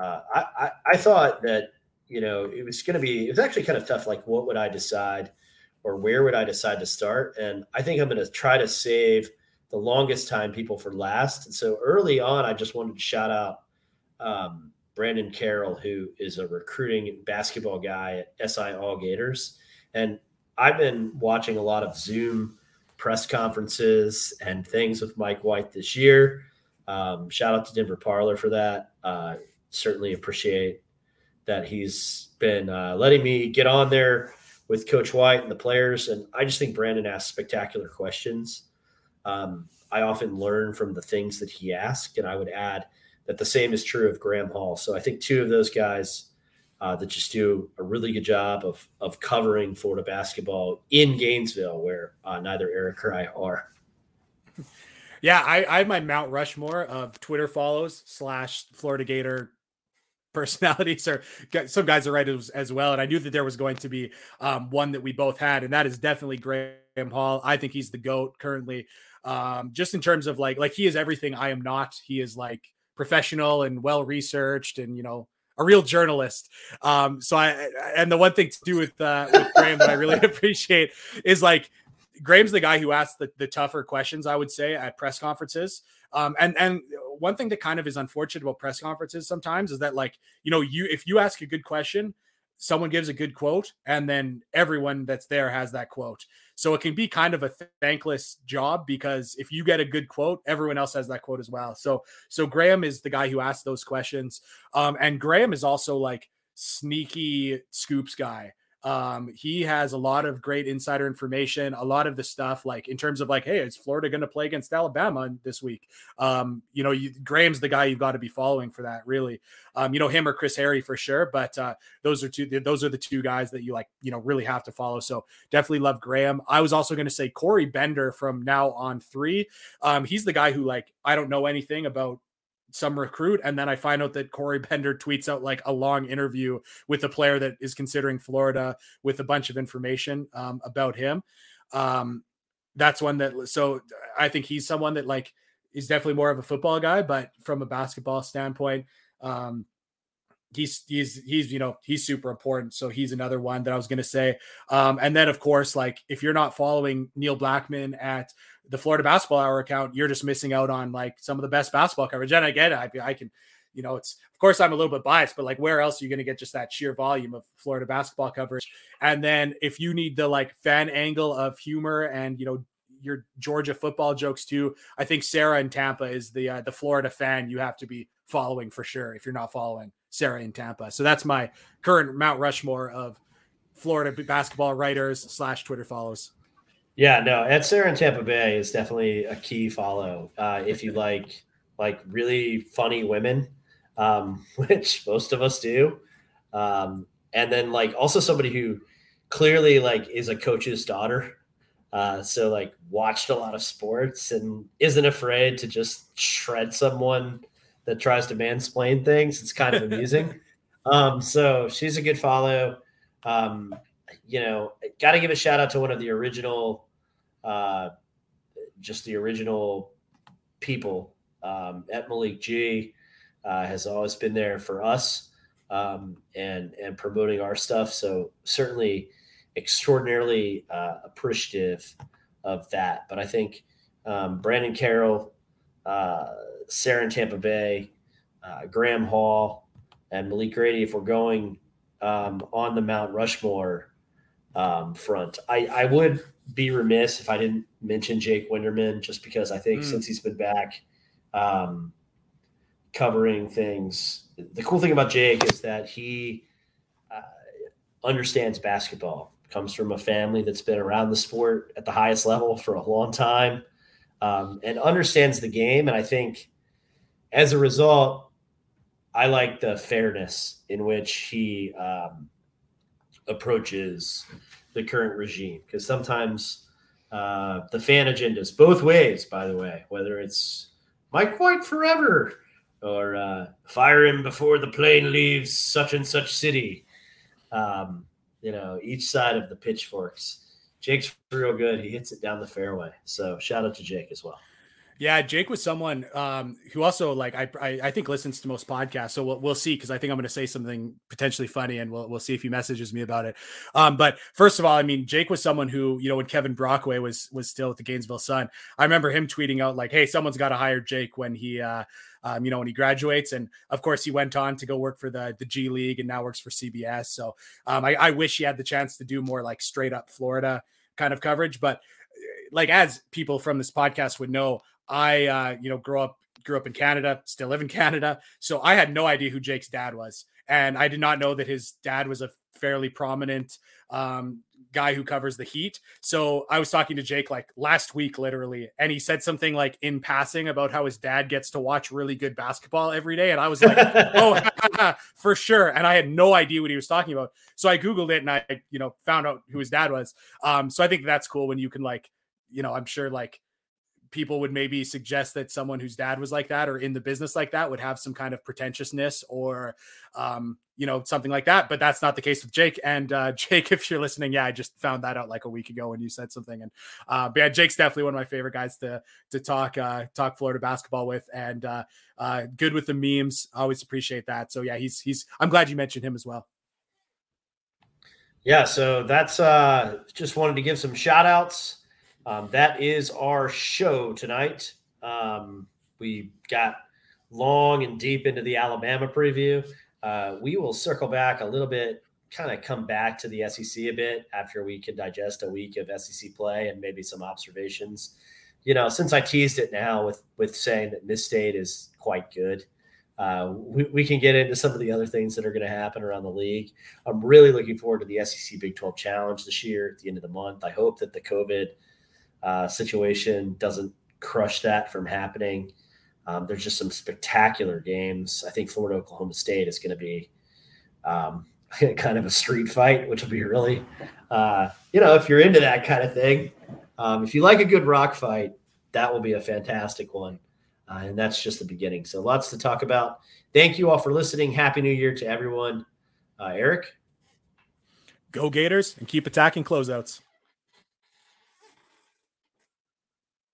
uh, I, I, I thought that you know it was going to be it was actually kind of tough. Like, what would I decide, or where would I decide to start? And I think I'm going to try to save the longest time people for last. And so early on, I just wanted to shout out um, Brandon Carroll, who is a recruiting basketball guy at SI All Gators. And I've been watching a lot of Zoom press conferences and things with Mike White this year. Um, shout out to Denver Parlor for that. Uh, certainly appreciate that he's been uh, letting me get on there with Coach White and the players. And I just think Brandon asks spectacular questions. Um, I often learn from the things that he asked, and I would add that the same is true of Graham Hall. So I think two of those guys uh, that just do a really good job of of covering Florida basketball in Gainesville, where uh, neither Eric or I are. Yeah, I, I have my Mount Rushmore of Twitter follows slash Florida Gator personalities or some guys are right as, as well. And I knew that there was going to be um, one that we both had, and that is definitely Graham Hall. I think he's the GOAT currently. Um, just in terms of like, like he is everything I am not. He is like professional and well researched and, you know, a real journalist. Um, so I, and the one thing to do with, uh, with Graham that I really appreciate is like, Graham's the guy who asks the, the tougher questions, I would say, at press conferences. Um, and and one thing that kind of is unfortunate about press conferences sometimes is that like you know you if you ask a good question someone gives a good quote and then everyone that's there has that quote. So it can be kind of a thankless job because if you get a good quote everyone else has that quote as well. So so graham is the guy who asked those questions. Um and graham is also like sneaky scoops guy um, he has a lot of great insider information, a lot of the stuff like in terms of like, hey, is Florida going to play against Alabama this week? Um, you know, you, Graham's the guy you've got to be following for that, really. Um, you know, him or Chris Harry for sure, but uh, those are two, those are the two guys that you like, you know, really have to follow. So definitely love Graham. I was also going to say Corey Bender from now on three. Um, he's the guy who like I don't know anything about some recruit, and then I find out that Corey Bender tweets out like a long interview with a player that is considering Florida with a bunch of information um, about him. Um, that's one that so I think he's someone that like is definitely more of a football guy, but from a basketball standpoint, um, he's he's he's you know he's super important. So he's another one that I was going to say. Um, and then of course, like if you're not following Neil Blackmon at the Florida Basketball Hour account, you're just missing out on like some of the best basketball coverage. And I get it. I, I can, you know, it's of course I'm a little bit biased, but like where else are you going to get just that sheer volume of Florida basketball coverage? And then if you need the like fan angle of humor and you know your Georgia football jokes too, I think Sarah in Tampa is the uh, the Florida fan you have to be following for sure if you're not following Sarah in Tampa. So that's my current Mount Rushmore of Florida basketball writers slash Twitter follows. Yeah, no, Ed Sarah in Tampa Bay is definitely a key follow uh, if you like like really funny women, um, which most of us do, um, and then like also somebody who clearly like is a coach's daughter, uh, so like watched a lot of sports and isn't afraid to just shred someone that tries to mansplain things. It's kind of amusing. um, so she's a good follow. Um, you know, got to give a shout out to one of the original, uh, just the original people. Um, at Malik G uh, has always been there for us um, and and promoting our stuff. So certainly extraordinarily uh, appreciative of that. But I think um, Brandon Carroll, uh, Sarah in Tampa Bay, uh, Graham Hall, and Malik Grady. If we're going um, on the Mount Rushmore um, front. I, I would be remiss if I didn't mention Jake Winderman, just because I think mm. since he's been back um, covering things, the cool thing about Jake is that he uh, understands basketball, comes from a family that's been around the sport at the highest level for a long time, um, and understands the game. And I think as a result, I like the fairness in which he um, approaches the current regime. Because sometimes uh, the fan agendas both ways by the way whether it's mike white forever or uh, fire him before the plane leaves such and such city. Um, you know each side of the pitchforks. Jake's real good. He hits it down the fairway. So shout out to jake as well yeah, Jake was someone um, who also like I, I, I think listens to most podcasts. So we'll, we'll see because I think I'm going to say something potentially funny, and we'll we'll see if he messages me about it. Um, but first of all, I mean, Jake was someone who you know when Kevin Brockway was was still at the Gainesville Sun, I remember him tweeting out like, "Hey, someone's got to hire Jake when he." Uh, um, you know, when he graduates. And of course, he went on to go work for the, the G League and now works for CBS. So um, I, I wish he had the chance to do more like straight up Florida kind of coverage. But like, as people from this podcast would know, I, uh, you know, grew up grew up in Canada, still live in Canada, so I had no idea who Jake's dad was, and I did not know that his dad was a fairly prominent um, guy who covers the Heat. So I was talking to Jake like last week, literally, and he said something like in passing about how his dad gets to watch really good basketball every day, and I was like, oh, for sure, and I had no idea what he was talking about. So I googled it and I, you know, found out who his dad was. Um, so I think that's cool when you can like, you know, I'm sure like people would maybe suggest that someone whose dad was like that or in the business like that would have some kind of pretentiousness or um, you know something like that but that's not the case with jake. And uh, jake if you're listening yeah i just found that out like a week ago when you said something. And uh, yeah jake's definitely one of my favorite guys to to talk uh, talk florida basketball with. And uh, uh, good with the memes. Always appreciate that. So yeah he's he's i'm glad you mentioned him as well. Yeah so that's uh just wanted to give some shout outs um, that is our show tonight. Um, we got long and deep into the Alabama preview. Uh, we will circle back a little bit, kind of come back to the SEC a bit after we can digest a week of SEC play and maybe some observations. You know, since I teased it now with with saying that Miss State is quite good, uh, we, we can get into some of the other things that are going to happen around the league. I'm really looking forward to the SEC Big 12 Challenge this year at the end of the month. I hope that the COVID uh, situation doesn't crush that from happening. Um, there's just some spectacular games. I think Florida Oklahoma State is going to be um, kind of a street fight, which will be really, uh, you know, if you're into that kind of thing, um, if you like a good rock fight, that will be a fantastic one. Uh, and that's just the beginning. So lots to talk about. Thank you all for listening. Happy New Year to everyone. Uh, Eric? Go Gators and keep attacking closeouts.